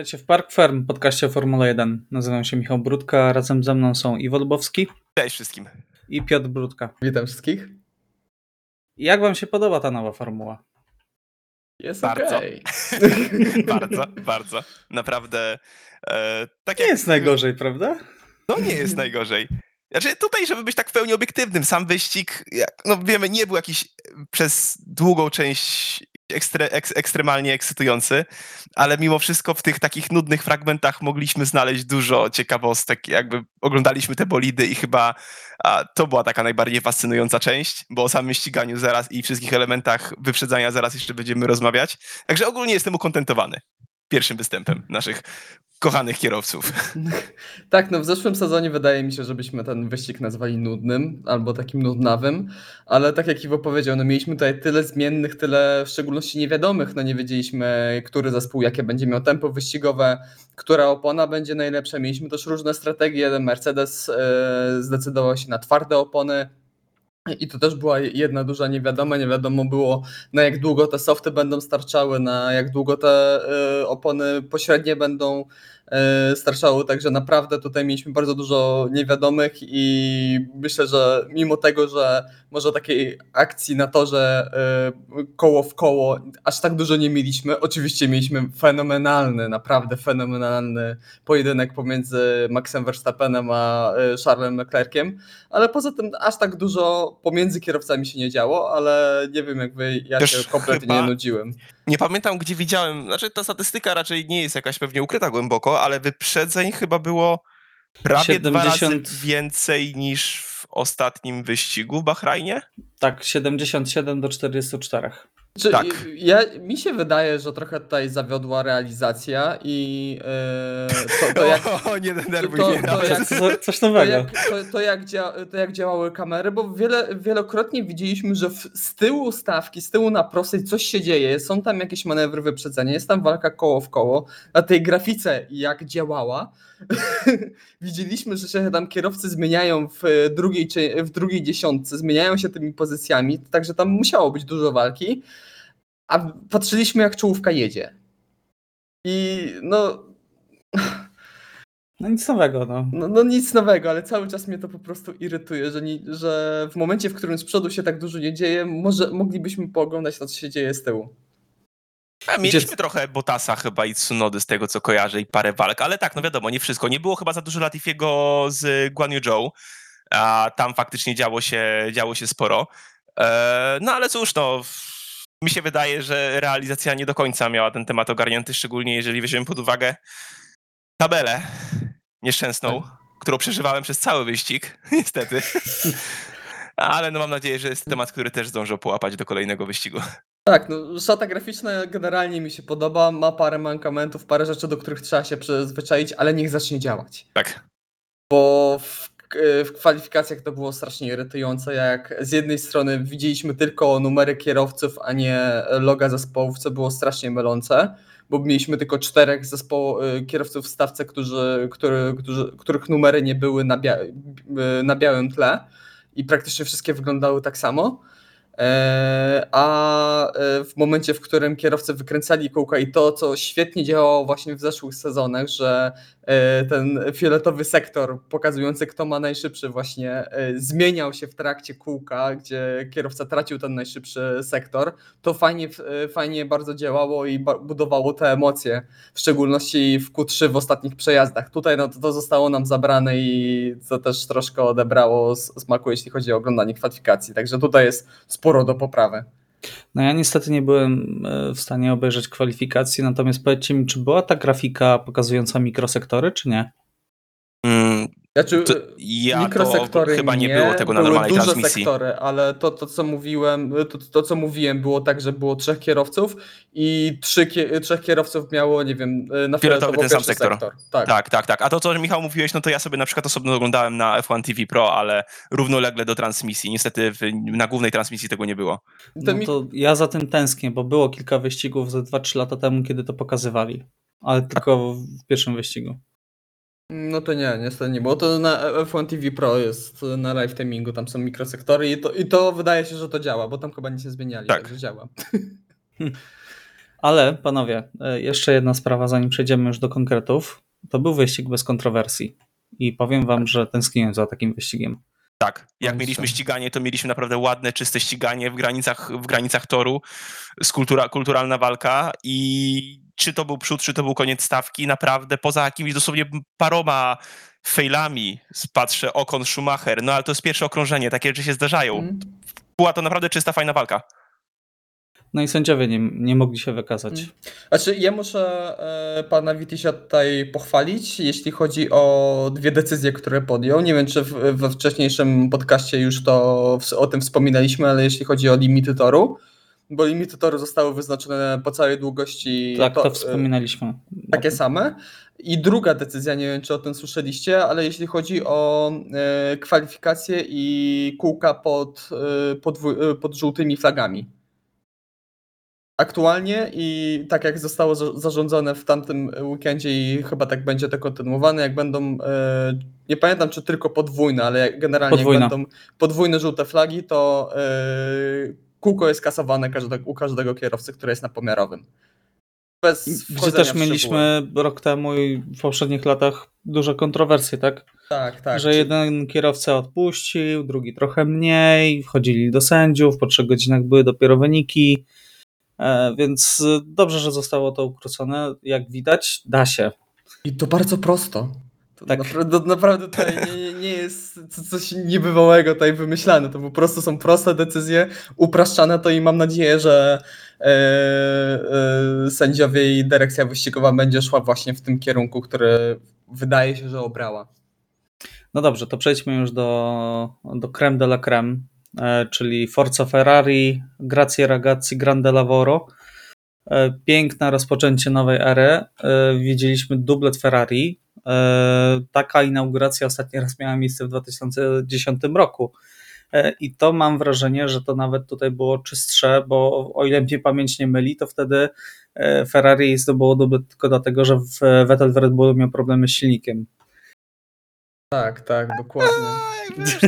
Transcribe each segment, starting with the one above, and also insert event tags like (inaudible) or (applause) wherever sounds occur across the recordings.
Witajcie w Park Firm, podcaście o Formule 1. Nazywam się Michał Brudka, razem ze mną są Iwo Lubowski Cześć wszystkim. i Piotr Brudka. Witam wszystkich. Jak wam się podoba ta nowa formuła? Jest Bardzo. okej. (laughs) bardzo, bardzo. Naprawdę. E, tak Nie jak, jest najgorzej, prawda? No nie jest najgorzej. Znaczy tutaj, żeby być tak w pełni obiektywnym, sam wyścig, no wiemy, nie był jakiś przez długą część ekstre, ek, ekstremalnie ekscytujący, ale mimo wszystko w tych takich nudnych fragmentach mogliśmy znaleźć dużo ciekawostek, jakby oglądaliśmy te bolidy i chyba a, to była taka najbardziej fascynująca część, bo o samym ściganiu zaraz i wszystkich elementach wyprzedzania zaraz jeszcze będziemy rozmawiać. Także ogólnie jestem ukontentowany pierwszym występem naszych kochanych kierowców. (laughs) Tak, no w zeszłym sezonie wydaje mi się, żebyśmy ten wyścig nazwali nudnym albo takim nudnawym, ale tak jak Iwo powiedział, no mieliśmy tutaj tyle zmiennych, tyle w szczególności niewiadomych, no nie wiedzieliśmy, który zespół jakie będzie miał tempo wyścigowe, która opona będzie najlepsza. Mieliśmy też różne strategie. Mercedes e, zdecydował się na twarde opony. I to też była jedna duża niewiadoma. Nie wiadomo było, na jak długo te softy będą starczały, na jak długo te e, opony pośrednie będą e, starczały. Także naprawdę tutaj mieliśmy bardzo dużo niewiadomych i myślę, że mimo tego, że może takiej akcji na torze e, koło w koło aż tak dużo nie mieliśmy. Oczywiście mieliśmy fenomenalny, naprawdę fenomenalny pojedynek pomiędzy Maxem Verstappenem a e, Charlesem Leclerciem, ale poza tym aż tak dużo pomiędzy kierowcami się nie działo, ale nie wiem jak wy, ja Też się kompletnie chyba- nie nudziłem. Nie pamiętam, gdzie widziałem, znaczy ta statystyka raczej nie jest jakaś pewnie ukryta głęboko, ale wyprzedzeń chyba było prawie dwa 70. razy więcej niż w ostatnim wyścigu w Bahrajnie. Tak, 77 do 44. Czy, Tak. ja, mi się wydaje, że trochę tutaj zawiodła realizacja i e, to, to jak (laughs) o, nie denerwuj to- mnie. to nawet. jak- Co, coś To nowego. jak, to, to, jak dzia, to jak działały kamery, bo wiele, wielokrotnie widzieliśmy, że w, z tyłu stawki, z tyłu na prostej coś się dzieje, są tam jakieś manewry wyprzedzenia, jest tam walka koło w koło. Na tej grafice jak działała, (laughs) widzieliśmy, że się tam kierowcy zmieniają w drugiej, cze- w drugiej dziesiątce, zmieniają się tymi pozycjami, także tam musiało być dużo walki, a patrzyliśmy jak czołówka jedzie. I no, No nic nowego, no. no, no nic nowego, ale cały czas mnie to po prostu irytuje, że, nie, że w momencie, w którym z przodu się tak dużo nie dzieje, może moglibyśmy pooglądać co się dzieje z tyłu. A mieliśmy trochę Botasa chyba i Tsunody z tego, co kojarzę i parę walk, ale tak, no wiadomo, nie wszystko. Nie było chyba za dużo Latifiego z Guan Yu Zhou, a tam faktycznie działo się, działo się sporo. E, no ale cóż, no, mi się wydaje, że realizacja nie do końca miała ten temat ogarnięty, szczególnie jeżeli weźmiemy pod uwagę tabelę nieszczęsną, którą przeżywałem przez cały wyścig, (laughs) niestety. Ale no mam nadzieję, że jest temat, który też zdążą połapać do kolejnego wyścigu. Tak, no szata graficzna generalnie mi się podoba, ma parę mankamentów, parę rzeczy, do których trzeba się przyzwyczaić, ale niech zacznie działać. Tak. Bo w, w kwalifikacjach to było strasznie irytujące, jak z jednej strony widzieliśmy tylko numery kierowców, a nie loga zespołów, co było strasznie mylące, bo mieliśmy tylko czterech zespołu, y, kierowców w stawce, którzy, który, którzy, których numery nie były na, bia, y, na białym tle i praktycznie wszystkie wyglądały tak samo. E, A e, w momencie, w którym kierowcy wykręcali kółka i to, co świetnie działało właśnie w zeszłych sezonach, że e, ten fioletowy sektor pokazujący, kto ma najszybszy, właśnie e, zmieniał się w trakcie kółka, gdzie kierowca tracił ten najszybszy sektor, to fajnie, e, fajnie bardzo działało i budowało te emocje, w szczególności w Q3 w ostatnich przejazdach. Tutaj no, to, to zostało nam zabrane i to też troszkę odebrało smaku, jeśli chodzi o oglądanie kwalifikacji. Także tutaj jest sporo do poprawy. No ja niestety nie byłem e, w stanie obejrzeć kwalifikacji, natomiast powiedzcie mi, czy była ta grafika pokazująca mikrosektory, czy nie? Znaczy, To ja mikrosektory to chyba nie, było tego na normalnej duże transmisji. sektory, ale to, to, co mówiłem, to, to, co mówiłem, było tak, że było trzech kierowców i trzy, trzech kierowców miało, nie wiem, na Fioletowy ten sam pierwszy sektor. Tak. Tak, tak, tak. A to, co Michał mówiłeś, no to ja sobie na przykład osobno oglądałem na F1 TV Pro, ale równolegle do transmisji. Niestety w, na głównej transmisji tego nie było. No to ja za tym tęsknię, bo było kilka wyścigów ze 2-3 lata temu, kiedy to pokazywali. Ale tylko w pierwszym wyścigu. No to nie, niestety nie było. To na F1 TV Pro jest na live timingu, tam są mikrosektory i to, i to wydaje się, że to działa, bo tam chyba nic nie zmieniali, Tak. także działa. (laughs) Ale panowie, e, jeszcze jedna sprawa, zanim przejdziemy już do konkretów. To był wyścig bez kontrowersji. I powiem wam, że tęskniłem za takim wyścigiem. Tak, jak mieliśmy ściganie, to mieliśmy naprawdę ładne, czyste ściganie w granicach, w granicach toru, kultura, kulturalna walka i czy to był przód, czy to był koniec stawki, naprawdę poza jakimiś dosłownie paroma failami, patrzę Okon, Schumacher, no ale to jest pierwsze okrążenie, takie rzeczy się zdarzają. Mm. Była to naprawdę czysta, fajna walka. No i sędziowie nie, nie mogli się wykazać. Hmm. Znaczy, ja muszę e, pana Witisia tutaj pochwalić, jeśli chodzi o dwie decyzje, które podjął. Nie wiem, czy w, we wcześniejszym podcaście już to w, o tym wspominaliśmy, ale jeśli chodzi o limity toru, bo limity toru zostały wyznaczone po całej długości. Tak, to, to wspominaliśmy. Takie same. I druga decyzja, nie wiem, czy o tym słyszeliście, ale jeśli chodzi o e, kwalifikacje i kółka pod, e, pod, e, pod żółtymi flagami aktualnie i tak jak zostało zarządzone w tamtym weekendzie i chyba tak będzie to kontynuowane, jak będą, e, nie pamiętam czy tylko podwójne, ale generalnie Podwójna. jak będą podwójne żółte flagi, to e, kółko jest kasowane u każdego kierowcy, który jest na pomiarowym. Bez Gdzie też mieliśmy rok temu i w poprzednich latach duże kontrowersje, tak? Tak, tak. Że jeden kierowca odpuścił, drugi trochę mniej, wchodzili do sędziów, po trzech godzinach były dopiero wyniki. E, więc dobrze, że zostało to ukrócone. Jak widać, da się. I to bardzo prosto. To tak. naprawdę, naprawdę tutaj nie, nie jest coś niebywałego tutaj wymyślane. To po prostu są proste decyzje, upraszczane to i mam nadzieję, że e, e, sędziowie i dyrekcja wyścigowa będzie szła właśnie w tym kierunku, który wydaje się, że obrała. No dobrze, to przejdźmy już do, do creme de la creme. E, czyli Forza Ferrari, Grazie Ragazzi, Grande Lavoro. E, piękne rozpoczęcie nowej ery. E, widzieliśmy dublet Ferrari. Taka inauguracja ostatni raz miała miejsce w 2010 roku. I to mam wrażenie, że to nawet tutaj było czystsze, bo o ile mnie pamięć nie myli, to wtedy Ferrari zdobyło dublet tylko dlatego, że Vettel w Red Bullu miał problemy z silnikiem. Tak, tak, dokładnie. Wiesz,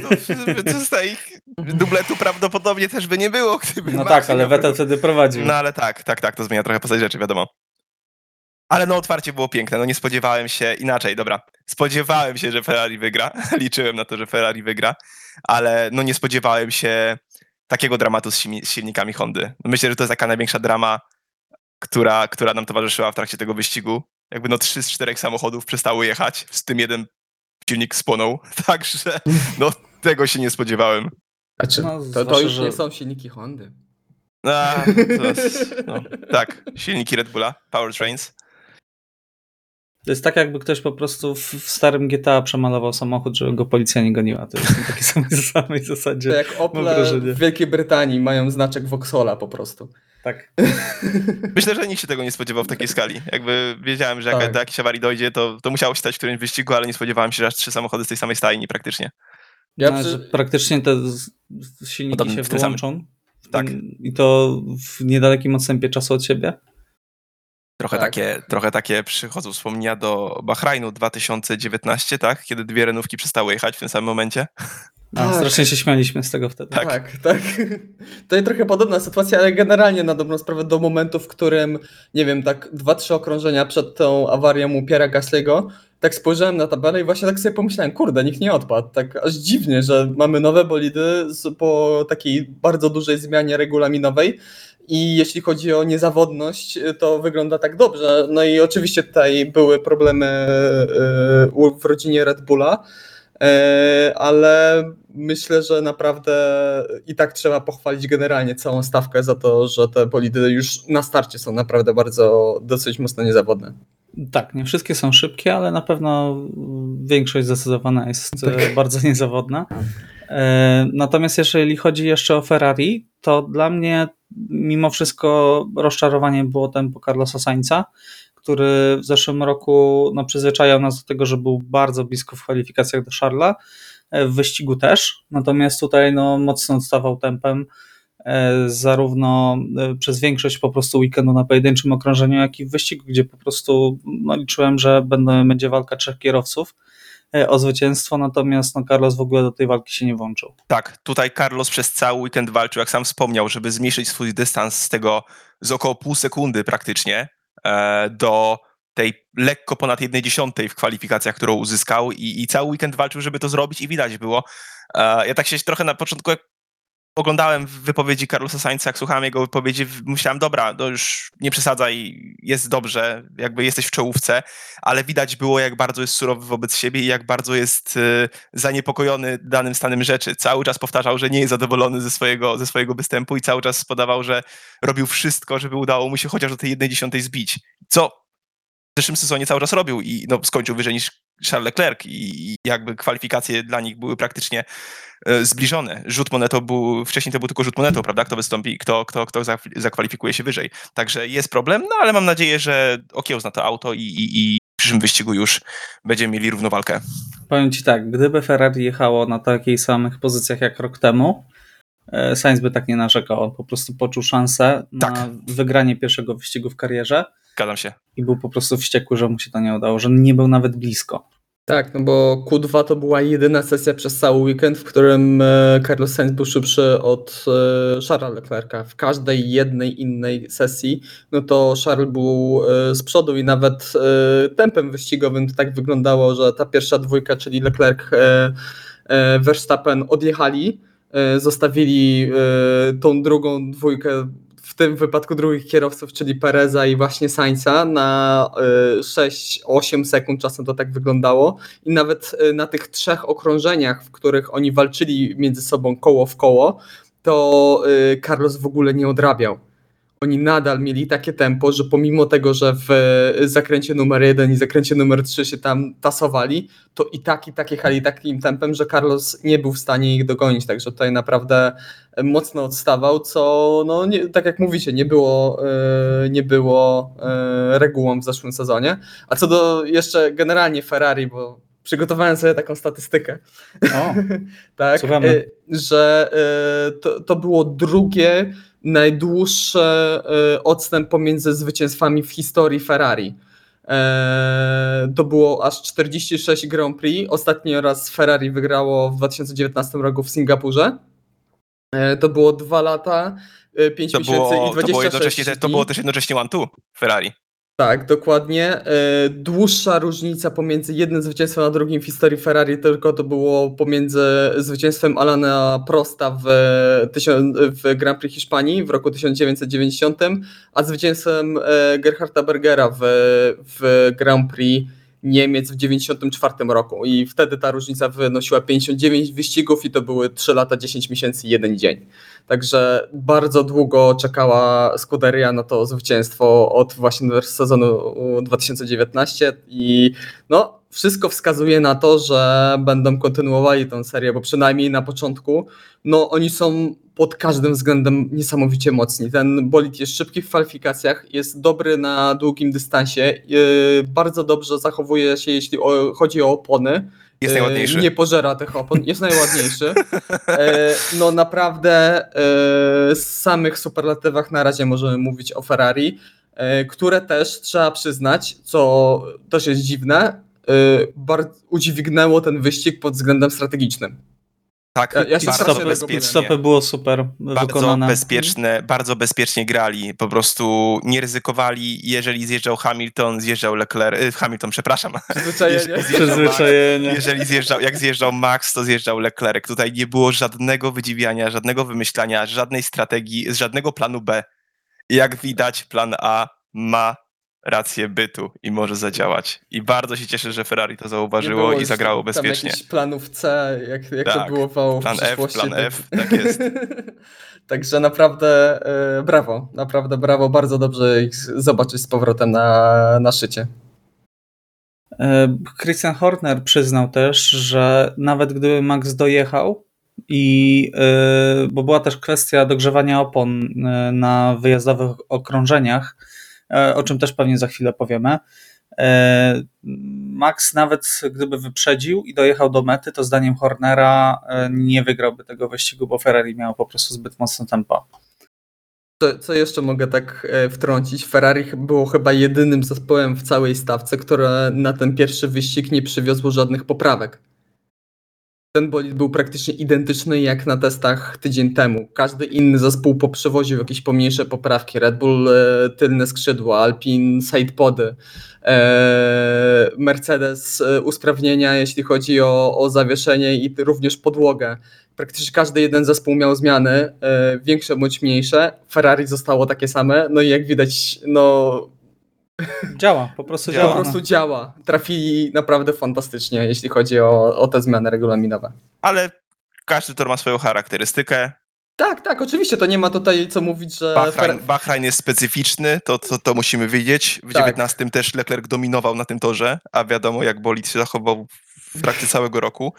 to, ich dubletu prawdopodobnie też by nie było, gdyby No tak, ale Vettel wtedy prowadził. No ale tak, tak, tak, to zmienia trochę postać rzeczy, wiadomo. Ale no otwarcie było piękne, no nie spodziewałem się, inaczej, dobra, spodziewałem się, że Ferrari wygra, (laughs) liczyłem na to, że Ferrari wygra, ale no nie spodziewałem się takiego dramatu z, silnikami Hondy. Myślę, że to jest taka największa drama, która, która nam towarzyszyła w trakcie tego wyścigu. Jakby no trzy z czterech samochodów przestały jechać, z tym jeden silnik spłonął, (laughs) także no tego się nie spodziewałem. A czy no, to, to już że... nie są silniki Hondy? A, jest, no, tak, silniki Red Bulla, Powertrains. To jest tak, jakby ktoś po prostu w, w, starym GTA przemalował samochód, żeby go policja nie goniła. To jest na takiej samej, (laughs) samej zasadzie. To jak Opel w Wielkiej Brytanii mają znaczek Vauxhalla po prostu. Tak. (laughs) Myślę, że nikt się tego nie spodziewał w takiej skali. Jakby wiedziałem, że jak tak. do jakiejś awarii dojdzie, to, to musiało się stać w którymś wyścigu, ale nie spodziewałem się, że aż trzy samochody z tej samej stajni praktycznie. Ja no, przy... Praktycznie te silniki Potem się wyłączą. Tak. I to w niedalekim odstępie czasu od siebie. Trochę, tak. takie, trochę takie przychodzą wspomnienia do Bahrajnu 2019, tak? Kiedy dwie renówki przestały jechać w tym samym momencie. (laughs) No, tak. Strasznie się śmialiśmy z tego wtedy. Tak, tak. tak. (laughs) To jest trochę podobna sytuacja, ale generalnie na dobrą sprawę do momentu, w którym, nie wiem, tak dwa, trzy okrążenia przed tą awarią u Piera Gasly'ego, tak spojrzałem na tabelę i właśnie tak sobie pomyślałem, kurde, nikt nie odpadł. Tak aż dziwnie, że mamy nowe bolidy po takiej bardzo dużej zmianie regulaminowej i jeśli chodzi o niezawodność, to wygląda tak dobrze. No i oczywiście tutaj były problemy y, w rodzinie Red Bulla, y, ale myślę, że naprawdę i tak trzeba pochwalić generalnie całą stawkę za to, że te bolidy już na starcie są naprawdę bardzo dosyć mocno niezawodne. Tak, nie wszystkie są szybkie, ale na pewno większość zdecydowana jest (laughs) tak. bardzo niezawodna. E, natomiast jeżeli chodzi jeszcze o Ferrari, to dla mnie mimo wszystko rozczarowaniem było tempo Carlosa Sainza, który w zeszłym roku no, przyzwyczajał nas do tego, że był bardzo blisko w kwalifikacjach do Charlesa, w wyścigu też, natomiast tutaj no, mocno odstawał tempem e, zarówno przez większość po prostu weekendu na pojedynczym okrążeniu, jak i w wyścigu, gdzie po prostu no, liczyłem, że będzie walka trzech kierowców E, o zwycięstwo, natomiast no, Carlos w ogóle do tej walki się nie włączył. Tak, tutaj Carlos przez cały weekend walczył, jak sam wspomniał, żeby zmniejszyć swój dystans z tego z około pół sekundy praktycznie e, do tej lekko ponad jednej dziesiątej w kwalifikacjach, którą uzyskał i, i cały weekend walczył, żeby to zrobić i widać było. E, ja tak się trochę na początku, oglądałem wypowiedzi Carlosa Sainza, jak słuchałem jego wypowiedzi, myślałem, dobra, to już nie przesadzaj, jest dobrze, jakby jesteś w czołówce, ale widać było, jak bardzo jest surowy wobec siebie i jak bardzo jest y, zaniepokojony danym stanem rzeczy. Cały czas powtarzał, że nie jest zadowolony ze swojego, ze swojego występu i cały czas podawał, że robił wszystko, żeby udało mu się chociaż do tej jednej dziesiątej zbić. Co w zeszłym sezonie cały czas robił i no, skończył wyżej niż Charles Leclerc i jakby kwalifikacje dla nich były praktycznie e, zbliżone. Rzut monetą był, wcześniej to był tylko rzut monetą, prawda? Kto wystąpi, kto, kto, kto zakwalifikuje się wyżej. Także jest problem, no ale mam nadzieję, że okiełzna to auto i, i, i w przyszłym wyścigu już będziemy mieli równowalkę. Powiem Ci tak, gdyby Ferrari jechało na takich samych pozycjach jak rok temu, e, Sainz by tak nie narzekał. On po prostu poczuł szansę tak. na wygranie pierwszego wyścigu w karierze Zgadzam się. I był po prostu wściekły, że mu się to nie udało, że nie był nawet blisko. Tak, no bo Q2 to była jedyna sesja przez cały weekend, w którym e, Carlos Sainz był szybszy od e, Charlesa Leclerca. W każdej jednej innej sesji, no to Charles był e, z przodu i nawet tempem wyścigowym to tak wyglądało, że ta pierwsza dwójka, czyli Leclerc, Verstappen odjechali, zostawili tą drugą dwójkę w tym wypadku drugich kierowców, czyli Pereza i właśnie Sainza na 6-8 y, sekund czasem to tak wyglądało. I nawet y, na tych trzech okrążeniach, w których oni walczyli między sobą koło w koło, to y, Carlos w ogóle nie odrabiał oni nadal mieli takie tempo, że pomimo tego, że w zakręcie numer jeden i zakręcie numer trzy się tam tasowali, to i tak i tak jechali takim tempem, że Carlos nie był w stanie ich dogonić, także tutaj naprawdę mocno odstawał, co no nie, tak jak mówicie, nie było, e, nie było regułą w zeszłym sezonie. A co do jeszcze generalnie Ferrari, bo przygotowałem sobie taką statystykę. O, (laughs) tak, że to, to było drugie najdłuższy e, odstęp pomiędzy zwycięstwami w historii Ferrari. E, to było aż 46 Grand Prix. Ostatni raz Ferrari wygrało w 2019 roku w Singapurze. E, to było dwa lata, 5 miesięcy było, i 26 to było, to było też jednocześnie one-two Ferrari. Tak, dokładnie. E, dłuższa różnica pomiędzy jednym zwycięstwem a drugim w historii Ferrari tylko to było pomiędzy zwycięstwem Alana Prosta w, w Grand Prix Hiszpanii w roku 1990, a zwycięstwem e, Gerharda Bergera w, w Grand Prix Niemiec w 1994 roku i wtedy ta różnica wynosiła 59 wyścigów i to były 3 lata, 10 miesięcy, jeden dzień. Także bardzo długo czekała Scuderia na to zwycięstwo od właśnie sezonu 2019 i no wszystko wskazuje na to, że będą kontynuowali tę serię, bo przynajmniej na początku no oni są pod każdym względem niesamowicie mocni. Ten bolid jest szybki w kwalifikacjach, jest dobry na długim dystansie, yy, bardzo dobrze zachowuje się, jeśli chodzi o opony. Jest najładniejszy. Nie pożera tych opon, jest najładniejszy. (laughs) Yy, no naprawdę yy, z samych superlatywach na razie możemy mówić o Ferrari, które też trzeba przyznać, co też jest dziwne, udźwignęło ten wyścig pod względem strategicznym. Tak, ja, ja się bardzo bezpiecznie. Stopy było super bardzo wykonane. bezpieczne, bardzo bezpiecznie grali, po prostu nie ryzykowali, jeżeli zjeżdżał Hamilton, zjeżdżał Leclerc, y, Hamilton, przepraszam. Przyzwyczajenie. Przyzwyczajenie. Max, jeżeli zjeżdżał, jak zjeżdżał Max, to zjeżdżał Leclerc. Tutaj nie było żadnego wydziwiania, żadnego wymyślania, żadnej strategii, żadnego planu B. Jak widać, plan A ma rację bytu i może zadziałać. I bardzo się cieszę, że Ferrari to zauważyło i zagrało bezpiecznie. Tam planów C, jak, jak tak, to było w plan F, plan F, tak jest. (laughs) Także naprawdę e, brawo, naprawdę brawo, bardzo dobrze ich zobaczyć z powrotem na, na szycie. E, Christian Horner przyznał też, że nawet gdyby Max dojechał, i e, bo była też kwestia dogrzewania opon na wyjazdowych okrążeniach, E, o czym też pewnie za chwilę powiemy. E, Max nawet gdyby wyprzedził i dojechał do mety, to zdaniem Hornera e, nie wygrałby tego wyścigu, bo Ferrari miało po prostu zbyt mocne tempo. Co, co jeszcze mogę tak wtrącić? Ferrari było chyba jedynym zespołem w całej stawce, które na ten pierwszy wyścig nie przywiozło żadnych poprawek. Ten bolid był praktycznie identyczny jak na testach tydzień temu. Każdy inny zespół poprzewoził jakieś pomniejsze poprawki. Red Bull e, tylne skrzydła, Alpine sidepody, e, Mercedes e, usprawnienia jeśli chodzi o, o zawieszenie i również podłogę. Praktycznie każdy jeden zespół miał zmiany, większe bądź mniejsze. Ferrari zostało takie same, no i jak widać, no Działa, po prostu działa. po prostu działa. Trafili naprawdę fantastycznie, jeśli chodzi o, o te zmiany regulaminowe. Ale każdy tor ma swoją charakterystykę. Tak, tak, oczywiście, to nie ma tutaj co mówić, że... Bahrain, Bahrain jest specyficzny, to, to, to musimy wiedzieć. W Tak. 19 też Leclerc dominował na tym torze, a wiadomo jak bolid się zachował w trakcie całego roku.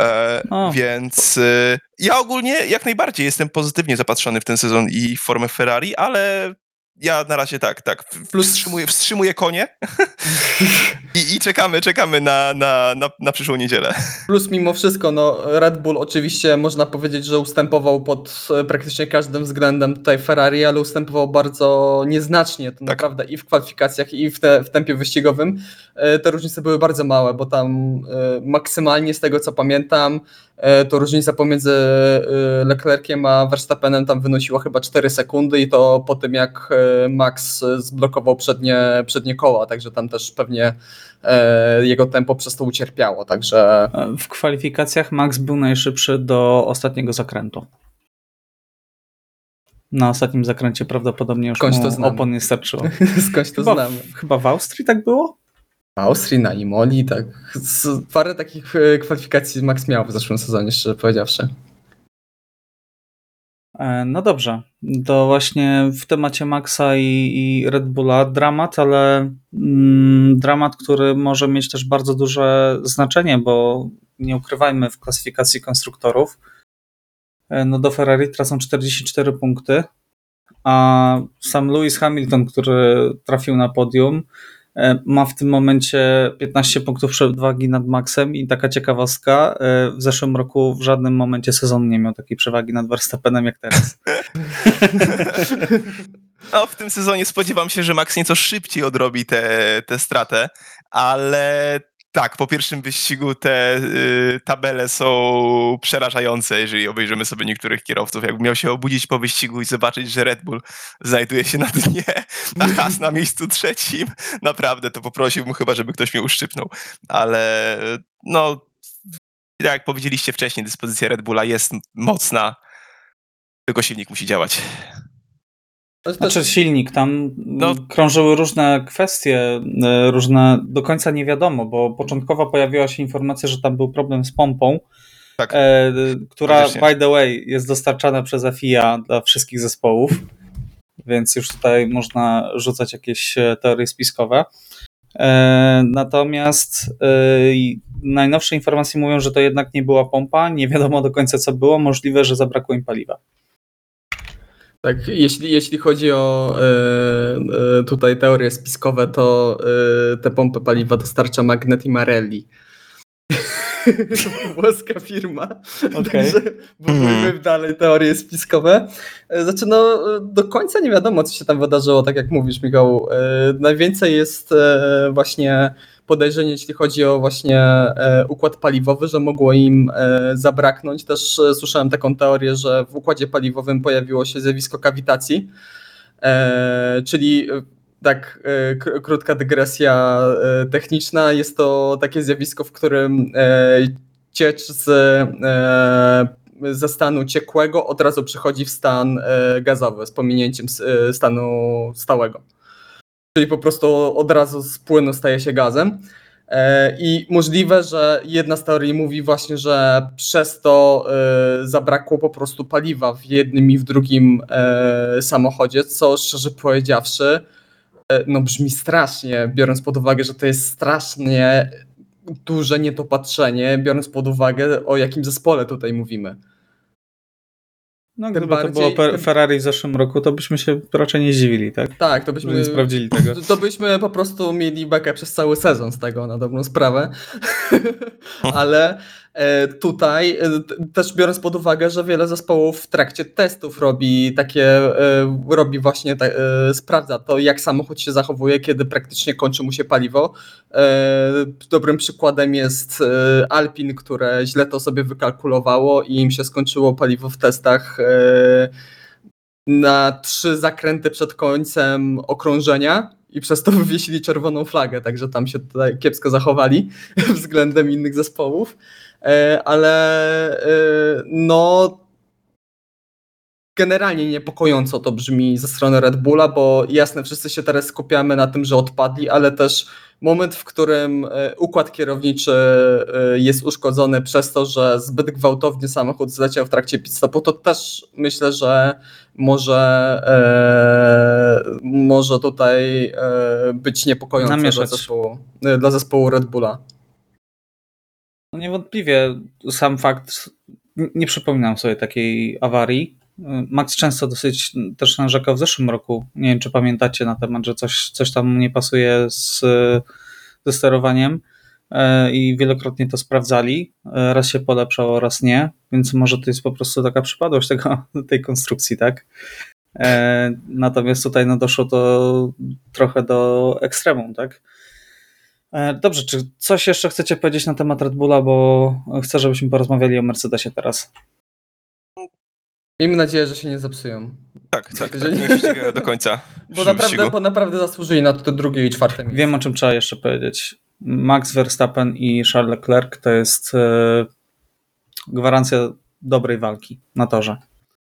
E. Więc e, ja ogólnie jak najbardziej jestem pozytywnie zapatrzony w ten sezon i w formę Ferrari, ale ja na razie tak, tak. Plus- Wstrzymuję, wstrzymuję konie (laughs) I, i czekamy, czekamy na, na, na, na przyszłą niedzielę. Plus mimo wszystko, no Red Bull oczywiście można powiedzieć, że ustępował pod e, praktycznie każdym względem tutaj Ferrari, ale ustępował bardzo nieznacznie. To Tak. naprawdę i w kwalifikacjach, i w, te, w tempie wyścigowym e, te różnice były bardzo małe, bo tam e, maksymalnie z tego co pamiętam, to różnica pomiędzy e, Leclerciem a Verstappenem tam wynosiła chyba 4 sekundy i to po tym jak e, Max e, zblokował przednie, przednie koła, także tam też pewnie e, jego tempo przez to ucierpiało, także W kwalifikacjach Max był najszybszy do ostatniego zakrętu. Na ostatnim zakręcie prawdopodobnie już Skądś to mu opon nie starczyło. (laughs) Skądś to Chyba, znamy. chyba w Austrii tak było? Austrii, na Imoli, tak. Parę takich e, kwalifikacji Max miał w zeszłym sezonie, szczerze powiedziawszy. E, No dobrze, to właśnie w temacie Maxa i, i Red Bulla dramat, ale mm, dramat, który może mieć też bardzo duże znaczenie, bo nie ukrywajmy w klasyfikacji konstruktorów, e, no do Ferrari tracą 44 punkty, a sam Lewis Hamilton, który trafił na podium, ma w tym momencie 15 punktów przewagi nad Maxem i taka ciekawostka, e, w zeszłym roku w żadnym momencie sezonu nie miał takiej przewagi nad Verstappenem jak teraz. (laughs) No, w tym sezonie spodziewam się, że Max nieco szybciej odrobi tę stratę, ale tak, po pierwszym wyścigu te y, tabele są przerażające, jeżeli obejrzymy sobie niektórych kierowców. Jakbym miał się obudzić po wyścigu i zobaczyć, że Red Bull znajduje się na dnie, a Haas na miejscu trzecim, naprawdę to poprosiłbym chyba, żeby ktoś mnie uszczypnął. Ale no, tak jak powiedzieliście wcześniej, dyspozycja Red Bulla jest mocna, tylko silnik musi działać. Znaczy silnik, tam No. krążyły różne kwestie, e, różne do końca nie wiadomo, bo początkowo pojawiła się informacja, że tam był problem z pompą, Tak. e, która by the way jest dostarczana przez FIA dla wszystkich zespołów, więc już tutaj można rzucać jakieś e, teorie spiskowe. E, Natomiast e, najnowsze informacje mówią, że to jednak nie była pompa, nie wiadomo do końca co było, możliwe, że zabrakło im paliwa. Tak, jeśli, jeśli chodzi o e, e, tutaj teorie spiskowe, to e, te pompy paliwa dostarcza Magnet i Marelli. (laughs) Włoska firma. Okej. Także budujmy dalej teorie spiskowe. Znaczy, no, do końca nie wiadomo, co się tam wydarzyło, tak jak mówisz, Michał. E, Najwięcej jest e, właśnie podejrzeń, jeśli chodzi o właśnie e, układ paliwowy, że mogło im e, zabraknąć. Też e, słyszałem taką teorię, że w układzie paliwowym pojawiło się zjawisko kawitacji, czyli tak, krótka dygresja techniczna. Jest to takie zjawisko, w którym ciecz z, ze stanu ciekłego od razu przechodzi w stan gazowy z pominięciem stanu stałego. Czyli po prostu od razu z płynu staje się gazem. E, I możliwe, że jedna z teorii mówi właśnie, że przez to e, zabrakło po prostu paliwa w jednym i w drugim e, samochodzie, co szczerze powiedziawszy, no brzmi strasznie, biorąc pod uwagę, że to jest strasznie duże niedopatrzenie, biorąc pod uwagę o jakim zespole tutaj mówimy. No, gdyby bardziej, to było Ferrari w zeszłym roku, to byśmy się raczej nie zdziwili, tak? Tak, to byśmy nie sprawdzili tego. (laughs) To byśmy po prostu mieli bekę przez cały sezon z tego, na dobrą sprawę. (laughs) Ale tutaj e, też biorąc pod uwagę, że wiele zespołów w trakcie testów robi takie, e, robi właśnie, sprawdza to, jak samochód się zachowuje, kiedy praktycznie kończy mu się paliwo. Dobrym przykładem jest Alpin, które źle to sobie wykalkulowało i im się skończyło paliwo w testach na trzy zakręty przed końcem okrążenia i przez to (laughs) wywiesili czerwoną flagę, także tam się tutaj kiepsko zachowali (laughs) względem innych zespołów. E, ale e, no generalnie niepokojąco to brzmi ze strony Red Bulla, bo jasne, wszyscy się teraz skupiamy na tym, że odpadli, ale też moment, w którym e, układ kierowniczy jest uszkodzony przez to, że zbyt gwałtownie samochód zleciał w trakcie pit stopu, to też myślę, że może, e, może tutaj być niepokojące dla zespołu, dla zespołu Red Bulla. Niewątpliwie sam fakt, nie przypominam sobie takiej awarii. Max często dosyć też narzekał w zeszłym roku. Nie wiem, czy pamiętacie na temat, że coś, coś tam nie pasuje z, ze sterowaniem e, i wielokrotnie to sprawdzali. E, raz się polepszało, raz nie, więc może to jest po prostu taka przypadłość tego, (laughs) tej konstrukcji, tak? E, natomiast tutaj no, doszło to trochę do ekstremum, tak? E, dobrze, czy coś jeszcze chcecie powiedzieć na temat Red Bulla, bo chcę, żebyśmy porozmawiali o Mercedesie teraz. Miejmy nadzieję, że się nie zepsują. Tak, tak, że tak, nie do końca. (laughs) Bo naprawdę, bo naprawdę zasłużyli na to drugie i czwarte miejsce. Wiem, o czym trzeba jeszcze powiedzieć. Max Verstappen i Charles Leclerc to jest e, gwarancja dobrej walki na torze.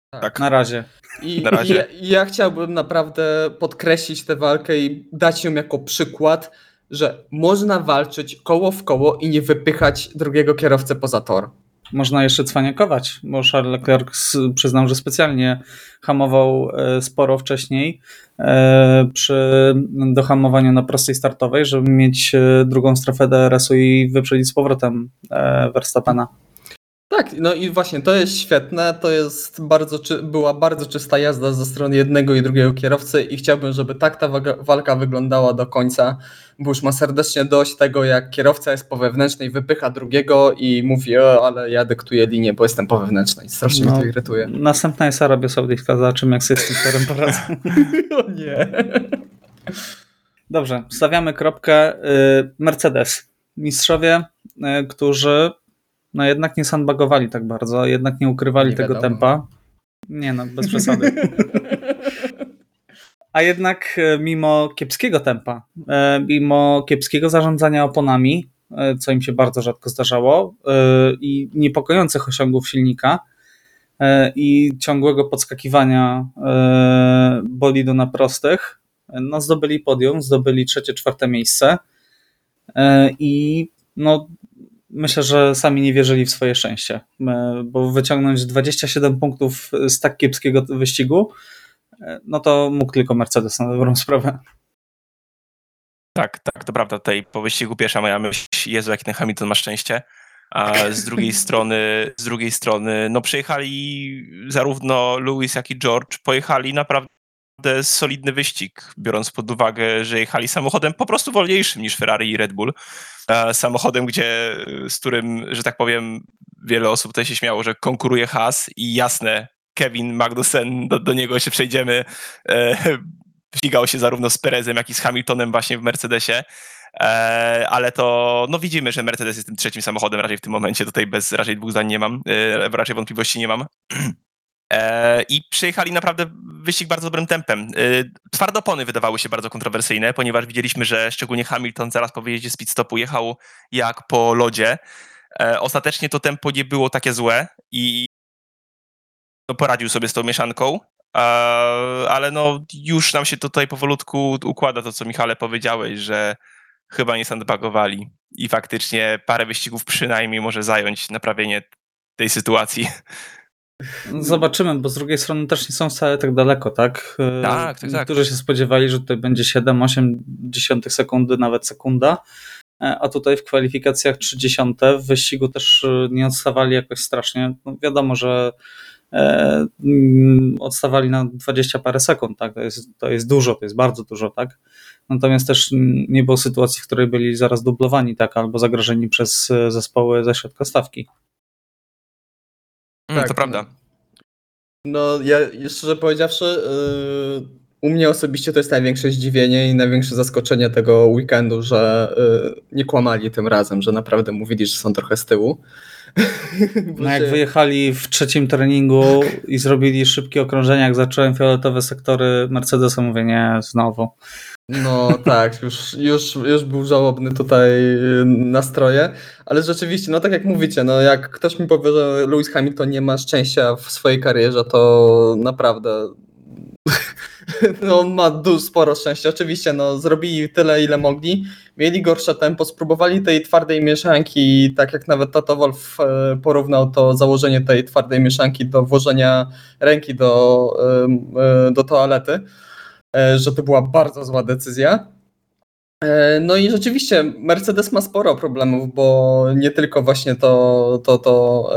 Tak. tak. Na razie. I, na razie. I ja, ja chciałbym naprawdę podkreślić tę walkę i dać ją jako przykład że można walczyć koło w koło i nie wypychać drugiego kierowcę poza tor. Można jeszcze cwaniakować, bo Charles Leclerc przyznał, że specjalnie hamował e, sporo wcześniej e, przy dohamowaniu na prostej startowej, żeby mieć e, drugą strefę DRS-u i wyprzedzić z powrotem Verstappena. Tak, no i właśnie to jest świetne, to jest bardzo, była bardzo czysta jazda ze strony jednego i drugiego kierowcy i chciałbym, żeby tak ta walka wyglądała do końca, bo już ma serdecznie dość tego, jak kierowca jest po wewnętrznej, wypycha drugiego i mówi, o, ale ja dyktuję linię, bo jestem po wewnętrznej. Strasznie no, mnie to irytuje. Następna jest Arabia Saudyjska, zobaczymy jak sobie z tym torem poradzą. o nie. Dobrze, stawiamy kropkę. Y, Mercedes. Mistrzowie, y, którzy no jednak nie sandbagowali tak bardzo, jednak nie ukrywali nie tego wiadomo. tempa. Nie no, bez przesady. (laughs) A jednak e, mimo kiepskiego tempa, e, mimo kiepskiego zarządzania oponami, e, co im się bardzo rzadko zdarzało, i niepokojących osiągów silnika i ciągłego podskakiwania bolidu na prostych, no zdobyli podium, zdobyli trzecie, czwarte miejsce i no myślę, że sami nie wierzyli w swoje szczęście, e, bo wyciągnąć 27 punktów z tak kiepskiego wyścigu, e, no to mógł tylko Mercedes na dobrą sprawę. Tak, tak, to prawda. Tutaj po wyścigu pierwsza moja myśl, Jezu, jaki ten Hamilton ma szczęście. A z drugiej (laughs) strony, z drugiej strony, no przejechali zarówno Lewis, jak i George, pojechali naprawdę solidny wyścig, biorąc pod uwagę, że jechali samochodem po prostu wolniejszym niż Ferrari i Red Bull. Samochodem, gdzie, z którym, że tak powiem, wiele osób tutaj się śmiało, że konkuruje Haas i jasne, Kevin Magnussen, do, do niego się przejdziemy, e, ścigał się zarówno z Perezem, jak i z Hamiltonem właśnie w Mercedesie. E, ale to no widzimy, że Mercedes jest tym trzecim samochodem raczej w tym momencie. Tutaj bez raczej dwóch zdań nie mam, e, raczej wątpliwości nie mam. (clears throat) E, I przyjechali naprawdę wyścig bardzo dobrym tempem. E, twardopony wydawały się bardzo kontrowersyjne, ponieważ widzieliśmy, że szczególnie Hamilton zaraz po wyjeździe z pit stopu jechał jak po lodzie. E, ostatecznie to tempo nie było takie złe i poradził sobie z tą mieszanką, ale no już nam się tutaj powolutku układa to, co Michale powiedziałeś, że chyba nie sandbagowali i faktycznie parę wyścigów przynajmniej może zająć naprawienie tej sytuacji. Zobaczymy, bo z drugiej strony też nie są wcale tak daleko, tak? Tak, tak, tak. Niektórzy się spodziewali, że tutaj będzie 7-8 dziesiątych sekundy, nawet sekunda, e, a tutaj w kwalifikacjach 30 w wyścigu też e, nie odstawali jakoś strasznie. No wiadomo, że e, mm, odstawali na 20 parę sekund, tak? To jest, to jest dużo, to jest bardzo dużo, tak? Natomiast też nie było sytuacji, w której byli zaraz dublowani, tak? Albo zagrożeni przez zespoły ze środka stawki. Mm, tak, to prawda. No, ja szczerze powiedziawszy, yy, u mnie osobiście to jest największe zdziwienie i największe zaskoczenie tego weekendu, że yy, nie kłamali tym razem, że naprawdę mówili, że są trochę z tyłu. (laughs) No jak wyjechali w trzecim treningu i zrobili szybkie okrążenia, jak zacząłem fioletowe sektory Mercedesa, mówię nie, znowu. No tak, już, już, już był żałobny tutaj y, nastroje, ale rzeczywiście, no tak jak mówicie, no jak ktoś mi powie, że Lewis Hamilton nie ma szczęścia w swojej karierze, to naprawdę (laughs) no, on ma dużo, sporo szczęścia. Oczywiście no, zrobili tyle, ile mogli. Mieli gorsze tempo, spróbowali tej twardej mieszanki, tak jak nawet Tato Wolf e, porównał to założenie tej twardej mieszanki do włożenia ręki do, e, do toalety, e, że to była bardzo zła decyzja. No i rzeczywiście Mercedes ma sporo problemów, bo nie tylko właśnie to, to, to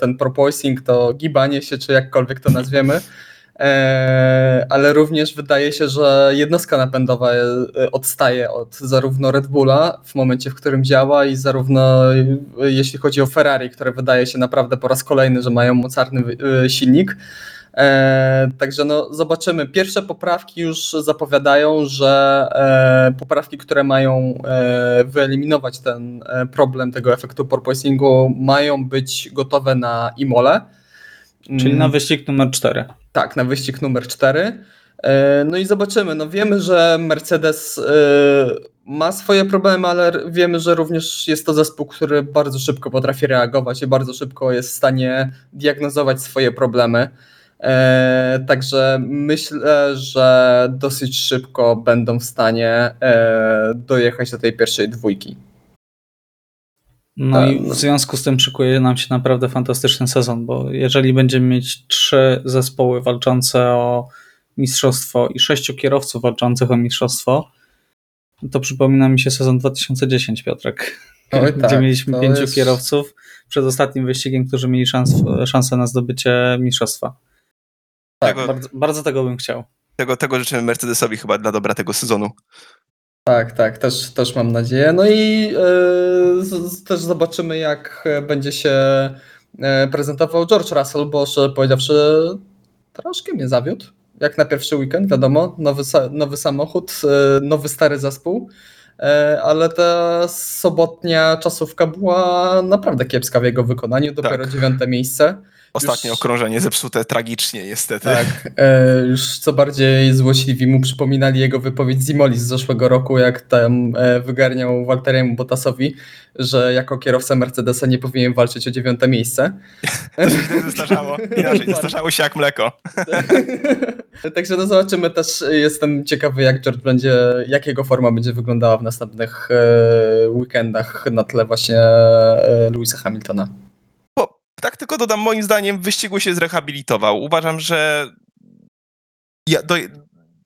ten proposing, to gibanie się, czy jakkolwiek to nazwiemy, E, ale również wydaje się, że jednostka napędowa e, odstaje od zarówno Red Bulla w momencie, w którym działa i zarówno e, jeśli chodzi o Ferrari, które wydaje się naprawdę po raz kolejny, że mają mocarny silnik. Także no, zobaczymy. Pierwsze poprawki już zapowiadają, że poprawki, które mają wyeliminować ten problem tego efektu porpoisingu, mają być gotowe na Imole. Czyli na mm. wyścig numer 4. Tak, na wyścig numer 4. E, no i zobaczymy. No wiemy, że Mercedes e, ma swoje problemy, ale wiemy, że również jest to zespół, który bardzo szybko potrafi reagować i bardzo szybko jest w stanie diagnozować swoje problemy. E, także myślę, że dosyć szybko będą w stanie dojechać do tej pierwszej dwójki. No i w związku z tym szykuje nam się naprawdę fantastyczny sezon, bo jeżeli będziemy mieć trzy zespoły walczące o mistrzostwo i sześciu kierowców walczących o mistrzostwo, to przypomina mi się sezon 2010, Piotrek, Oj, (laughs) gdzie tak, mieliśmy pięciu jest... kierowców przed ostatnim wyścigiem, którzy mieli szans, szansę na zdobycie mistrzostwa. Tak, tego, bardzo, bardzo tego bym chciał. Tego, tego życzymy Mercedesowi chyba dla dobra tego sezonu. Tak, tak, też, też mam nadzieję. No i yy, z, też zobaczymy, jak będzie się e, prezentował George Russell, bo szczerze powiedziawszy, troszkę mnie zawiódł. Jak na pierwszy weekend, wiadomo, nowy, nowy samochód, e, nowy stary zespół, ale ta sobotnia czasówka była naprawdę kiepska w jego wykonaniu, dopiero tak. dziewiąte miejsce. Ostatnie już... okrążenie zepsute tragicznie, niestety. Tak. E, już co bardziej złośliwi mu przypominali jego wypowiedź Zimoli z zeszłego roku, jak tam e, wygarniał Walteriemu Bottasowi, że jako kierowca Mercedesa nie powinien walczyć o dziewiąte miejsce. (laughs) zestarzało. Inaczej, zestarzało się jak mleko. (laughs) Także no zobaczymy też, jestem ciekawy jak George będzie, jak jego forma będzie wyglądała w następnych e, weekendach na tle właśnie e, Louisa Hamiltona tak tylko dodam, moim zdaniem w wyścigu się zrehabilitował. Uważam, że ja, do,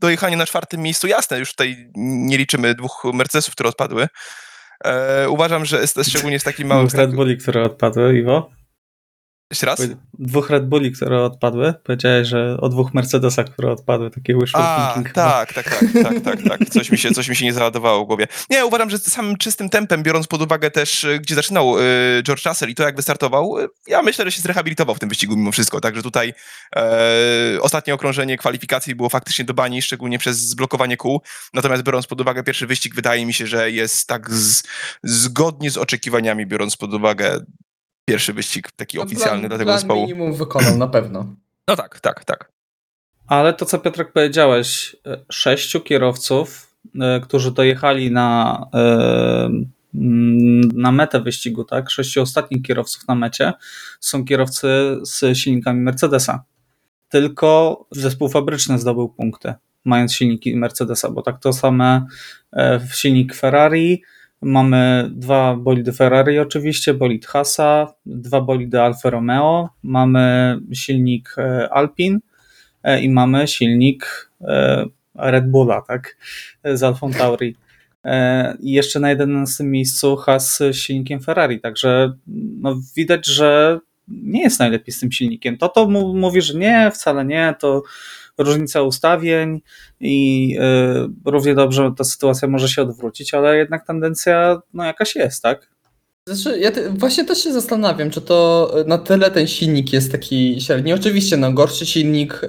dojechanie na czwartym miejscu, jasne, już tutaj nie liczymy dwóch Mercedesów, które odpadły. E, uważam, że jest szczególnie z takim małym... Red Bulli, które odpadły, Iwo? Jeszcze raz? Dwóch Red Bulli, które odpadły. Powiedziałeś, że o dwóch Mercedesach, które odpadły, takie wishful thinking. Tak, tak, tak, tak, tak, tak. Coś mi, się, coś mi się nie załadowało w głowie. Nie, uważam, że samym czystym tempem, biorąc pod uwagę też, y, gdzie zaczynał y, George Russell i to, jak wystartował, y, ja myślę, że się zrehabilitował w tym wyścigu mimo wszystko. Także tutaj e, ostatnie okrążenie kwalifikacji było faktycznie do bani, szczególnie przez zblokowanie kół. Natomiast biorąc pod uwagę pierwszy wyścig, wydaje mi się, że jest tak z, zgodnie z oczekiwaniami, biorąc pod uwagę pierwszy wyścig taki no, oficjalny plan, dla tego plan zespołu. minimum wykonał na pewno. (clears throat) No tak, tak, tak. Ale to, co Piotrek powiedziałeś, e, sześciu kierowców, e, którzy dojechali na, e, na metę wyścigu, tak? Sześciu ostatnich kierowców na mecie są kierowcy z silnikami Mercedesa. Tylko zespół fabryczny zdobył punkty, mając silniki Mercedesa, bo tak to same silnik Ferrari, Mamy dwa bolidy Ferrari oczywiście, bolid Hasa, dwa bolidy Alfa Romeo, mamy silnik e, Alpin e, i mamy silnik e, Red Bulla, tak, z Alfa Tauri. I jeszcze na 11 miejscu Has z silnikiem Ferrari, także no, widać, że nie jest najlepiej z tym silnikiem. To to mówi, że nie, wcale nie, to różnica ustawień i y, równie dobrze ta sytuacja może się odwrócić, ale jednak tendencja no, jakaś jest, tak? Znaczy, ja te, właśnie też się zastanawiam, czy to na tyle ten silnik jest taki średni. Oczywiście, no, gorszy silnik y,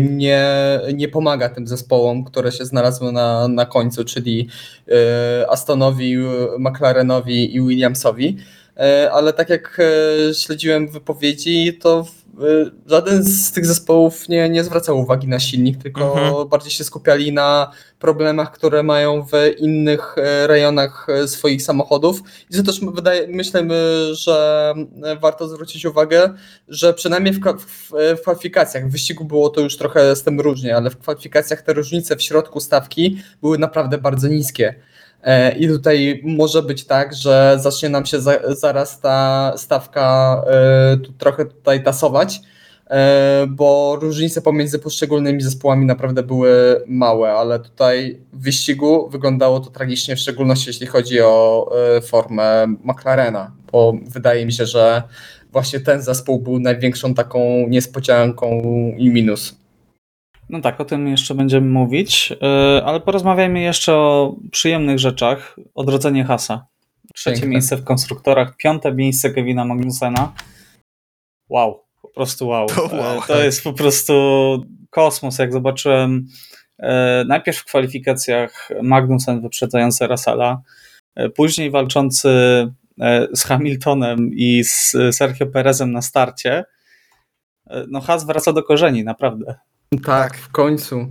nie, nie pomaga tym zespołom, które się znalazły na, na końcu, czyli y, Astonowi, McLarenowi i Williamsowi. Y, ale tak jak śledziłem wypowiedzi, to Y, żaden z tych zespołów nie, nie zwracał uwagi na silnik, tylko mhm. bardziej się skupiali na problemach, które mają w innych e, rejonach e, swoich samochodów. I to też wydaje, myślimy, że warto zwrócić uwagę, że przynajmniej w, w, w kwalifikacjach, w wyścigu było to już trochę z tym różnie, ale w kwalifikacjach te różnice w środku stawki były naprawdę bardzo niskie. E, I tutaj może być tak, że zacznie nam się za, zaraz ta stawka y, tu trochę tutaj tasować, y, bo różnice pomiędzy poszczególnymi zespołami naprawdę były małe, ale tutaj w wyścigu wyglądało to tragicznie, w szczególności jeśli chodzi o formę McLarena, bo wydaje mi się, że właśnie ten zespół był największą taką niespodzianką i minus. No tak, o tym jeszcze będziemy mówić, e, ale porozmawiajmy jeszcze o przyjemnych rzeczach. Odrodzenie Hasa. Trzecie Piękne. miejsce w konstruktorach, piąte miejsce Kevina Magnusena. Wow, po prostu wow. (laughs) To, wow. to jest po prostu kosmos. Jak zobaczyłem e, najpierw w kwalifikacjach Magnusen wyprzedzający e, później walczący z Hamiltonem i z Sergio Perezem na starcie. No Has wraca do korzeni, naprawdę. Tak, w końcu.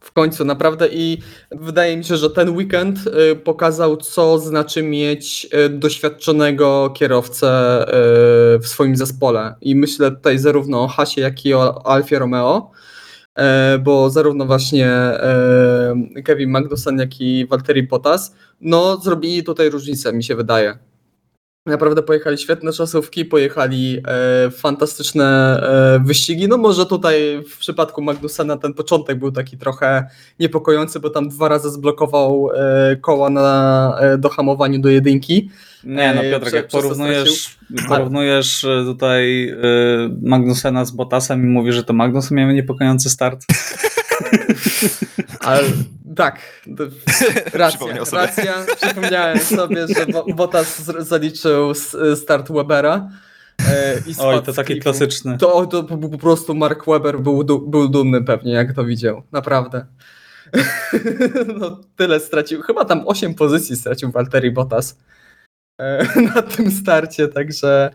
W końcu, naprawdę i wydaje mi się, że ten weekend y, pokazał, co znaczy mieć y, doświadczonego kierowcę y, w swoim zespole. I myślę tutaj zarówno o Hasie, jak i o Alfie Romeo, bo zarówno właśnie Kevin Magnussen, jak i Valtteri Bottas, no zrobili tutaj różnicę, mi się wydaje. Naprawdę pojechali świetne czasówki, pojechali e, fantastyczne e, wyścigi. No może tutaj w przypadku Magnusena ten początek był taki trochę niepokojący, bo tam dwa razy zblokował e, koła na e, dohamowaniu do jedynki. Nie no e, Piotrek, jak porównujesz, porównujesz e, tutaj Magnusena z Bottasem i mówisz, że to Magnusen miał niepokojący start. (laughs) Ale tak, (laughs) racja, racja. Przypomniałem sobie, że Bottas zaliczył start Webera. E, I Oj, to taki klasyczny. To, to po prostu Mark Weber był, był dumny pewnie, jak to widział. Naprawdę. (laughs) No, tyle stracił. Chyba tam 8 pozycji stracił Walteri Bottas e, na tym starcie, także.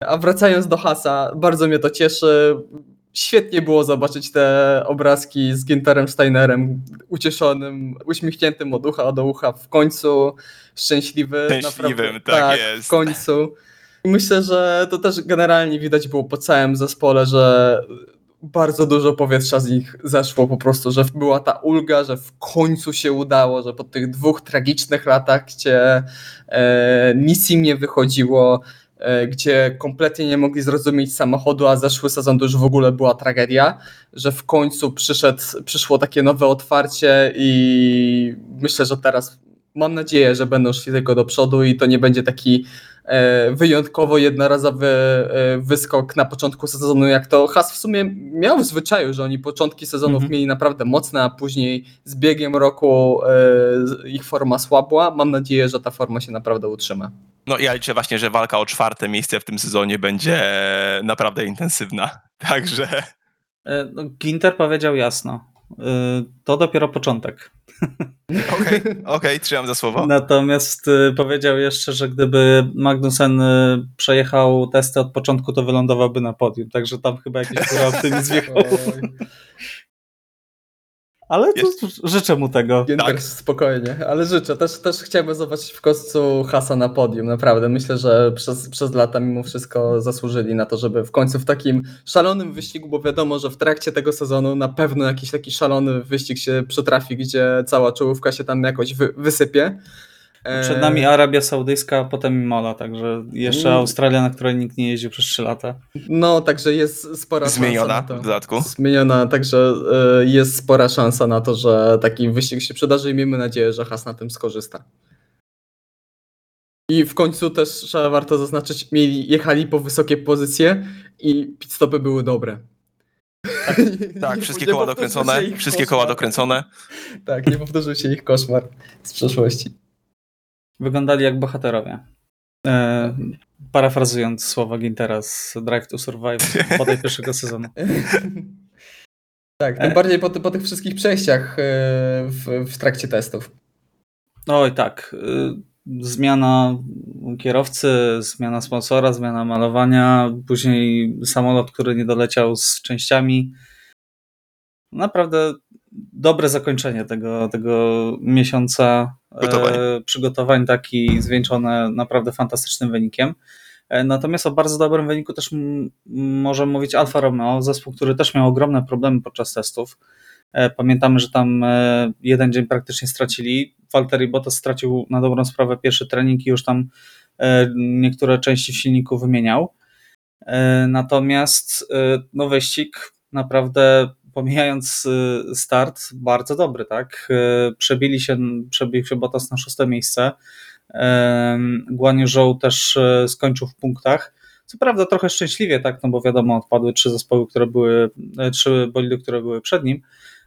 A wracając do Hasa, bardzo mnie to cieszy świetnie było zobaczyć te obrazki z Ginterem Steinerem, ucieszonym, uśmiechniętym od ucha do ucha, w końcu szczęśliwy. Szczęśliwym, tak, tak jest. w końcu. Myślę, że to też generalnie widać było po całym zespole, że bardzo dużo powietrza z nich zeszło po prostu, że była ta ulga, że w końcu się udało, że po tych dwóch tragicznych latach, gdzie e, nic im nie wychodziło, gdzie kompletnie nie mogli zrozumieć samochodu, a zeszły sezon to już w ogóle była tragedia, że w końcu przyszedł, przyszło takie nowe otwarcie i myślę, że teraz mam nadzieję, że będą szli tylko do przodu i to nie będzie taki e, wyjątkowo jednorazowy e, wyskok na początku sezonu, jak to Has w sumie miał w zwyczaju, że oni początki sezonów mhm. mieli naprawdę mocne, a później z biegiem roku ich forma słabła. Mam nadzieję, że ta forma się naprawdę utrzyma. No ja liczę właśnie, że walka o czwarte miejsce w tym sezonie będzie naprawdę intensywna. (laughs) Także. E, no, Ginter powiedział jasno. E, to dopiero początek. (laughs) Okej, okay, okay, trzymam za słowo. Natomiast e, powiedział jeszcze, że gdyby Magnussen przejechał testy od początku, to wylądowałby na podium. Także tam chyba jakiś optymizm wjechał. (laughs) Ale to życzę mu tego. tak. spokojnie, ale życzę. Też, też chciałbym zobaczyć w końcu Hasa na podium, naprawdę. Myślę, że przez, przez lata mimo wszystko zasłużyli na to, żeby w końcu w takim szalonym wyścigu, bo wiadomo, że w trakcie tego sezonu na pewno jakiś taki szalony wyścig się przytrafi, gdzie cała czołówka się tam jakoś wy, wysypie. Przed nami Arabia Saudyjska, a potem Imola, także jeszcze mm. Australia, na której nikt nie jeździł przez 3 lata. No, także jest spora Zmieniona szansa na to. w dodatku. Zmieniona, także e, jest spora szansa na to, że taki wyścig się przydarzy i miejmy nadzieję, że Has na tym skorzysta. I w końcu też trzeba warto zaznaczyć, mieli, jechali po wysokie pozycje i pit stopy były dobre. Tak, (laughs) tak wszystkie koła dokręcone, wszystkie koła dokręcone. Tak, nie powtórzył się ich koszmar z przeszłości. Wyglądali jak bohaterowie. E, parafrazując słowa Gintera z Drive to Survive po tej (laughs) pierwszego sezonu. Tak, tym e? bardziej po, po, tych wszystkich przejściach e, w, w trakcie testów. Oj, tak. E, zmiana kierowcy, zmiana sponsora, zmiana malowania, później samolot, który nie doleciał z częściami. Naprawdę dobre zakończenie tego, tego miesiąca Gotowań. przygotowań, taki zwieńczone naprawdę fantastycznym wynikiem. E, natomiast o bardzo dobrym wyniku też możemy mówić Alfa Romeo, zespół, który też miał ogromne problemy podczas testów. E, pamiętamy, że tam e, jeden dzień praktycznie stracili. Valtteri Bottas stracił na dobrą sprawę pierwszy trening i już tam niektóre części w silniku wymieniał. Natomiast no wyścig naprawdę pomijając start, bardzo dobry, tak? Przebili się, przebił się Bottas na szóste miejsce. Guan Zhou też e, skończył w punktach. Co prawda trochę szczęśliwie, tak, no bo wiadomo, odpadły trzy zespoły, które były, e, trzy bolidy, które były przed nim.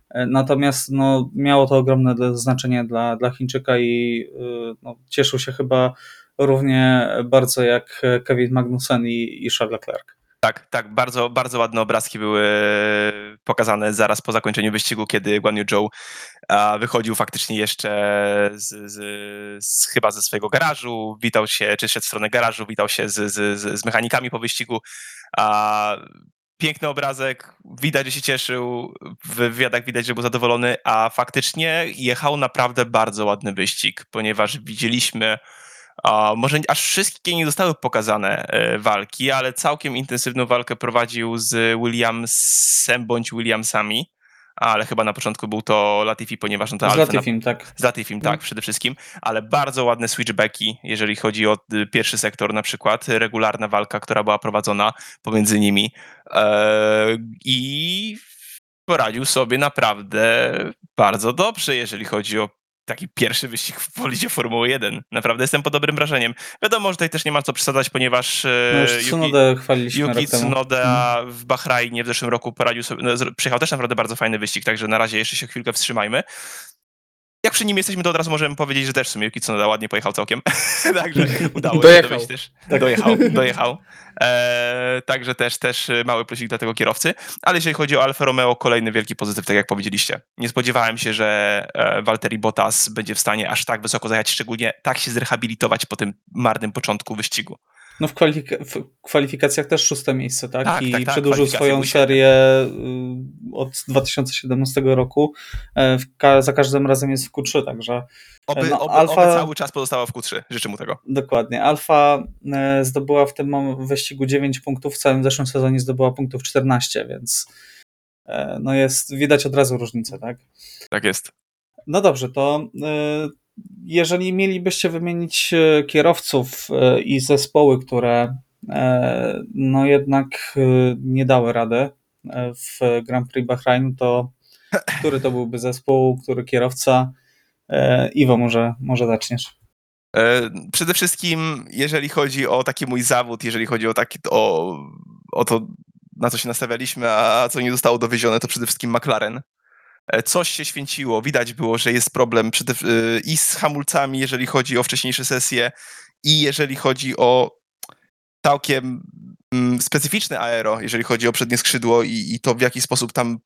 E, natomiast no, miało to ogromne znaczenie dla, dla Chińczyka i no, cieszył się chyba równie bardzo jak Kevin Magnussen i, i Charles Leclerc. Tak, tak, bardzo, bardzo ładne obrazki były pokazane zaraz po zakończeniu wyścigu, kiedy Guan Yu Zhou wychodził faktycznie jeszcze z, z, z, chyba ze swojego garażu, witał się, czy szedł w stronę garażu, witał się z, z, z mechanikami po wyścigu. A piękny obrazek, widać, że się cieszył, w wywiadach widać, że był zadowolony, a faktycznie jechał naprawdę bardzo ładny wyścig, ponieważ widzieliśmy może aż wszystkie nie zostały pokazane e, walki, ale całkiem intensywną walkę prowadził z Williamsem bądź Williamsami. Ale chyba na początku był to Latifi, ponieważ no to Z Latifim, na... tak. Z Latifim, tak, przede wszystkim. Ale bardzo ładne switchbacki, jeżeli chodzi o y, pierwszy sektor na przykład. Regularna walka, która była prowadzona pomiędzy nimi. Eee, I poradził sobie naprawdę bardzo dobrze, jeżeli chodzi o taki pierwszy wyścig w polidzie Formuły 1. Naprawdę jestem pod dobrym wrażeniem. Wiadomo, że tutaj też nie ma co przesadzać, ponieważ e, no już chwaliliśmy Yuki Tsunoda mhm. w Bahrajnie w zeszłym roku poradził sobie, no, przyjechał też naprawdę bardzo fajny wyścig, także na razie jeszcze się chwilkę wstrzymajmy. Jak przy nim jesteśmy, to od razu możemy powiedzieć, że też w sumie Yuki Tsunoda ładnie pojechał całkiem. (laughs) także udało dojechał. się też. Tak. Dojechał, dojechał. E, także też, też mały plusik dla tego kierowcy. Ale jeżeli chodzi o Alfa Romeo, kolejny wielki pozytyw, tak jak powiedzieliście. Nie spodziewałem się, że e, Valtteri Bottas będzie w stanie aż tak wysoko zajechać, szczególnie tak się zrehabilitować po tym marnym początku wyścigu. No w, kwalifik- w, kwalifikacjach też szóste miejsce, tak? tak I tak, tak, przedłużył swoją serię y, od 2017 roku. E, ka- za każdym razem jest w Q3, także. Oby, no, oby, Alfa, oby cały czas pozostała w Q3. Życzę mu tego. Dokładnie. Alfa e, zdobyła w tym wyścigu 9 punktów, w całym zeszłym sezonie zdobyła punktów 14, więc e, no jest, widać od razu różnicę, tak? Tak jest. No dobrze, to jeżeli mielibyście wymienić e, kierowców e, i zespoły, które e, no jednak nie dały rady w Grand Prix Bahrain, to (laughs) który to byłby zespół, który kierowca? Iwo, może, może zaczniesz. Przede wszystkim, jeżeli chodzi o taki mój zawód, jeżeli chodzi o, taki, o, o to, na co się nastawialiśmy, a co nie zostało dowiezione, to przede wszystkim McLaren. E, coś się święciło. Widać było, że jest problem e, i z hamulcami, jeżeli chodzi o wcześniejsze sesje, i jeżeli chodzi o całkiem mm, specyficzne aero, jeżeli chodzi o przednie skrzydło i, i to w jaki sposób tam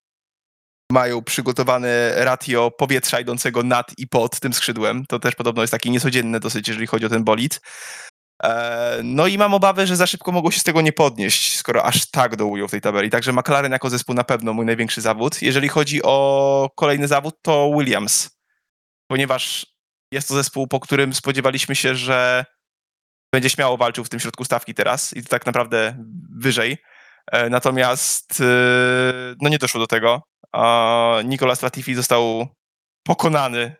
mają przygotowane ratio powietrza idącego nad i pod tym skrzydłem. To też podobno jest takie niecodzienne dosyć, jeżeli chodzi o ten bolid. E, no i mam obawę, że za szybko mogło się z tego nie podnieść, skoro aż tak dołują w tej tabeli. Także McLaren jako zespół na pewno mój największy zawód. Jeżeli chodzi o kolejny zawód, to Williams, ponieważ jest to zespół, po którym spodziewaliśmy się, że będzie śmiało walczył w tym środku stawki teraz i to tak naprawdę wyżej. E, natomiast e, no nie doszło do tego. Nicolas Latifi został pokonany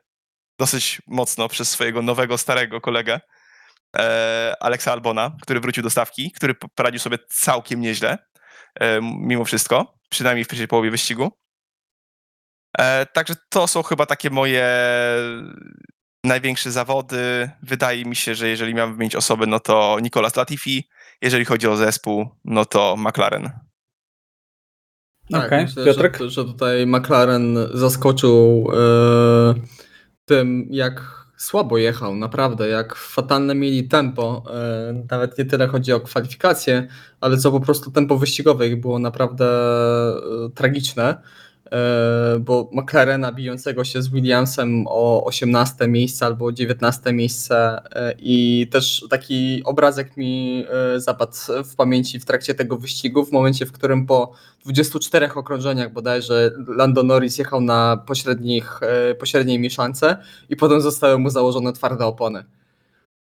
dosyć mocno przez swojego nowego, starego kolegę e, Aleksa Albona, który wrócił do stawki, który poradził sobie całkiem nieźle, e, mimo wszystko, przynajmniej w pierwszej połowie wyścigu. E, także to są chyba takie moje największe zawody. Wydaje mi się, że jeżeli miałbym wymienić osobę, no to Nicolas Latifi. Jeżeli chodzi o zespół, no to McLaren. Tak, Okej, myślę, Piotrek? że, że tutaj McLaren zaskoczył e, tym, jak słabo jechał, naprawdę, jak fatalne mieli tempo. E, nawet nie tyle chodzi o kwalifikacje, ale co po prostu tempo wyścigowe ich było naprawdę e, tragiczne. E, bo McLarena bijącego się z Williamsem o 18 miejsce albo o 19 miejsce e, i też taki obrazek mi e, zapadł w pamięci w trakcie tego wyścigu, w momencie, w którym po 24 okrążeniach bodajże Lando Norris jechał na pośrednich, pośredniej mieszance i potem zostały mu założone twarde opony.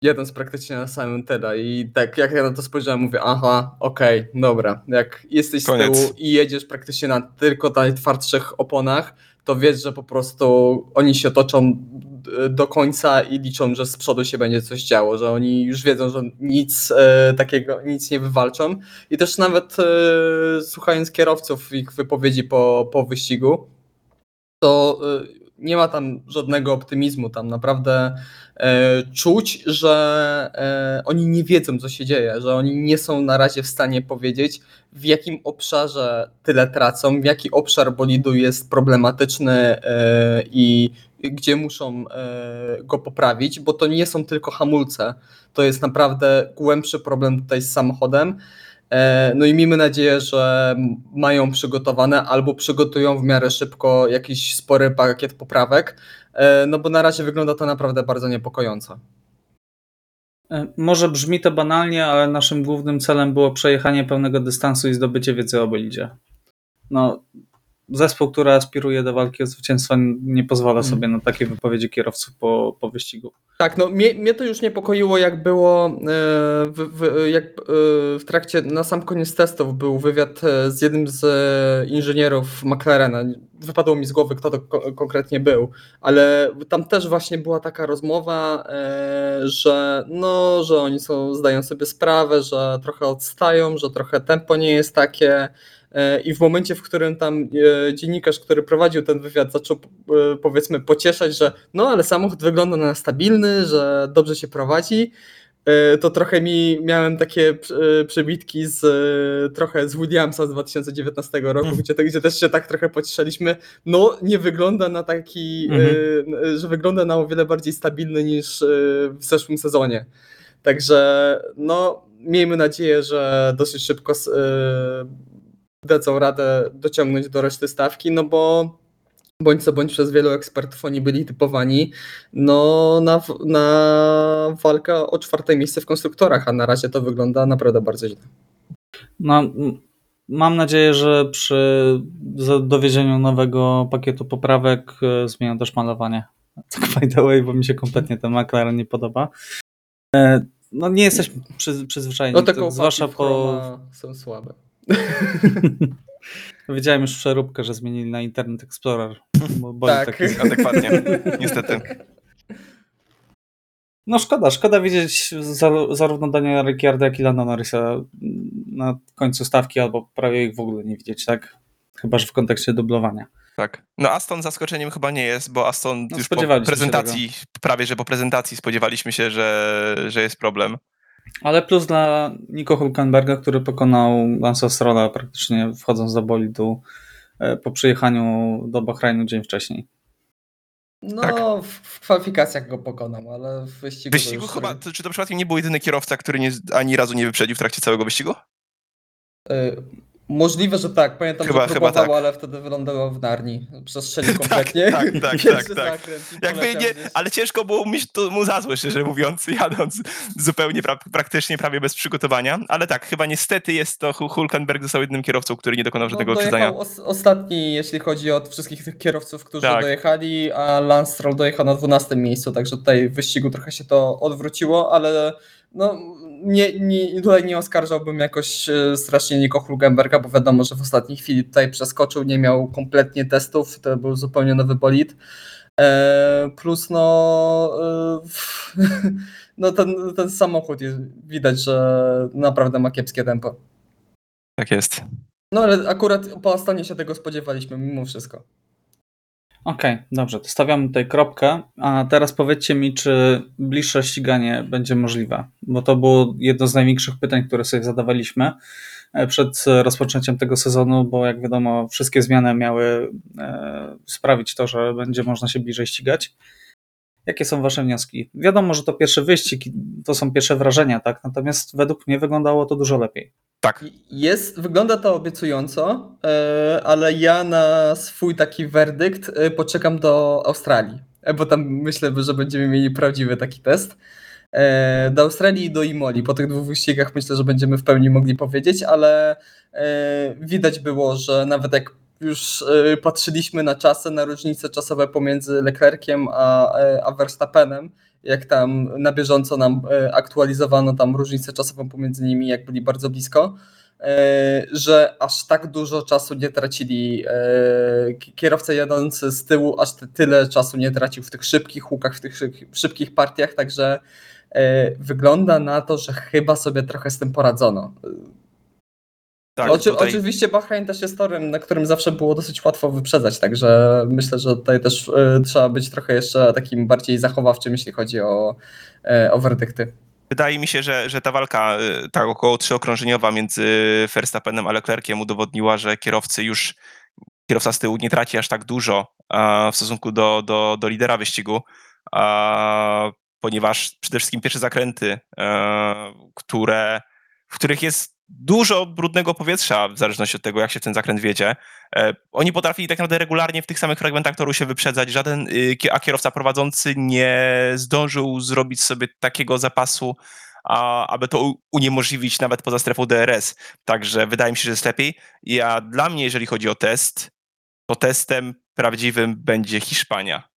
Jeden z praktycznie na samym tyle i tak jak ja na to spojrzałem, mówię, aha, okej, okay, dobra, jak jesteś Koniec. z tyłu i jedziesz praktycznie na tylko najtwardszych oponach, to wiesz, że po prostu oni się toczą do końca i liczą, że z przodu się będzie coś działo, że oni już wiedzą, że nic e, takiego, nic nie wywalczą. I też nawet e, słuchając kierowców ich wypowiedzi po, po wyścigu, to e, nie ma tam żadnego optymizmu. Tam naprawdę e, czuć, że e, oni nie wiedzą, co się dzieje, że oni nie są na razie w stanie powiedzieć, w jakim obszarze tyle tracą, w jaki obszar bolidu jest problematyczny e, i gdzie muszą e, go poprawić, bo to nie są tylko hamulce. To jest naprawdę głębszy problem tutaj z samochodem. E, no i miejmy nadzieję, że mają przygotowane albo przygotują w miarę szybko jakiś spory pakiet poprawek, e, no bo na razie wygląda to naprawdę bardzo niepokojąco. E, może brzmi to banalnie, ale naszym głównym celem było przejechanie pełnego dystansu i zdobycie wiedzy o bolidzie. No, zespół, który aspiruje do walki o zwycięstwo, nie pozwala mm. sobie na takie wypowiedzi kierowców po, po wyścigu. Tak, no mnie, mnie to już niepokoiło, jak było e, w, w, jak e, w trakcie, na sam koniec testów był wywiad e, z jednym z inżynierów McLarena. Wypadło mi z głowy, kto to konkretnie był, ale tam też właśnie była taka rozmowa, że no, że oni są, zdają sobie sprawę, że trochę odstają, że trochę tempo nie jest takie, I w momencie, w którym tam e, dziennikarz, który prowadził ten wywiad, zaczął e, powiedzmy pocieszać, że no ale samochód wygląda na stabilny, że dobrze się prowadzi, to trochę mi miałem takie przebitki z trochę z Williamsa z 2019 roku, mm. gdzie, gdzie też się tak trochę pocieszaliśmy. No, nie wygląda na taki, mm -hmm. że wygląda na o wiele bardziej stabilny niż w zeszłym sezonie. Także no, miejmy nadzieję, że dosyć szybko dadzą radę dociągnąć do reszty stawki, no bo bądź co bądź przez wielu ekspertów oni byli typowani no, na, na walkę o czwarte miejsce w konstruktorach, a na razie to wygląda naprawdę bardzo źle. No, mam nadzieję, że przy dowiezieniu nowego pakietu poprawek e, zmienią też malowanie. (laughs) Tak by the way, bo mi się kompletnie ten McLaren nie podoba. E, no nie jesteśmy przy, przyzwyczajeni. No te zwłaszcza po... są słabe. (laughs) Wiedziałem już przeróbkę, że zmienili na Internet Explorer. Bo tak, taki... (laughs) adekwatnie, niestety. No szkoda, szkoda widzieć zarówno Daniela Ricciarda, jak i Lando Norrisa na końcu stawki, albo prawie ich w ogóle nie widzieć, tak? Chyba, że w kontekście dublowania. Tak. No Aston zaskoczeniem chyba nie jest, bo Aston no, już po prezentacji, prawie że po prezentacji spodziewaliśmy się, że, że jest problem. Ale plus dla Nico Hulkenberga, który pokonał Lance Strolla praktycznie wchodząc do bolidu e, po przyjechaniu do Bahrainu dzień wcześniej. No, tak. w kwalifikacjach go pokonał, ale w wyścigu. Wyścigu chyba, czy to przypadkiem nie był jedyny kierowca, który nie, ani razu nie wyprzedził w trakcie całego wyścigu? E, Możliwe, że tak. Pamiętam, chyba, że próbował, chyba tak. ale wtedy wylądował w Narni. Przestrzelił (laughs) tak, kompletnie. tak, tak, (laughs) tak, tak. Jakby nie, ale ciężko było mi to, mu za złe, szczerze mówiąc, (laughs) jadąc zupełnie pra praktycznie prawie bez przygotowania. Ale tak, chyba niestety jest to Hulkenberg został jednym kierowcą, który nie dokonał żadnego no, wyprzedzania. Os ostatni, jeśli chodzi o wszystkich tych kierowców, którzy tak. dojechali, a Lance Stroll dojechał na 12 miejscu, także tutaj w wyścigu trochę się to odwróciło, ale no, nie, nie, tutaj nie oskarżałbym jakoś e, strasznie Nico Hulkenberga, bo wiadomo, że w ostatniej chwili tutaj przeskoczył, nie miał kompletnie testów, to był zupełnie nowy bolid. E, plus no, e, (laughs) no ten, ten samochód jest, widać, że naprawdę ma kiepskie tempo. Tak jest. No ale akurat po Astanie się tego spodziewaliśmy mimo wszystko. Okej, dobrze, to stawiamy tutaj kropkę. A teraz powiedzcie mi, czy bliższe ściganie będzie możliwe? Bo to było jedno z największych pytań, które sobie zadawaliśmy e, przed rozpoczęciem tego sezonu, bo jak wiadomo, wszystkie zmiany miały e, sprawić to, że będzie można się bliżej ścigać. Jakie są Wasze wnioski? Wiadomo, że to pierwszy wyścig, to są pierwsze wrażenia, tak? Natomiast według mnie wyglądało to dużo lepiej. Tak. Jest, wygląda to obiecująco, e, ale ja na swój taki werdykt e, poczekam do Australii, e, bo tam myślę, że będziemy mieli prawdziwy taki test. Do Australii i do Imoli. Po tych dwóch wyścigach myślę, że będziemy w pełni mogli powiedzieć, ale widać było, że nawet jak już patrzyliśmy na czasy, na różnice czasowe pomiędzy Leclerciem a, a Verstappenem, jak tam na bieżąco nam e, aktualizowano tam różnicę czasową pomiędzy nimi, jak byli bardzo blisko, e, że aż tak dużo czasu nie tracili. E, kierowca jadący z tyłu aż tyle czasu nie tracił w tych szybkich łukach, w tych szybkich partiach, także wygląda na to, że chyba sobie trochę z tym poradzono. Tak, Oczy, tutaj... Oczywiście Bahrain też jest torem, na którym zawsze było dosyć łatwo wyprzedzać, także myślę, że tutaj też y, trzeba być trochę jeszcze takim bardziej zachowawczym, jeśli chodzi o, y, o werdykty. Wydaje mi się, że, że ta walka, y, ta około trzyokrążeniowa między Verstappenem a Leclerciem udowodniła, że kierowcy już, kierowca z tyłu nie traci aż tak dużo w stosunku do, do, do lidera wyścigu, ponieważ przede wszystkim pierwsze zakręty, które, w których jest dużo brudnego powietrza, w zależności od tego, jak się ten zakręt wiedzie. E, oni potrafili tak naprawdę regularnie w tych samych fragmentach toru się wyprzedzać. Żaden, y, a kierowca prowadzący nie zdążył zrobić sobie takiego zapasu, a, aby to uniemożliwić nawet poza strefą DRS. Także wydaje mi się, że jest lepiej. A dla mnie, jeżeli chodzi o test, to testem prawdziwym będzie Hiszpania.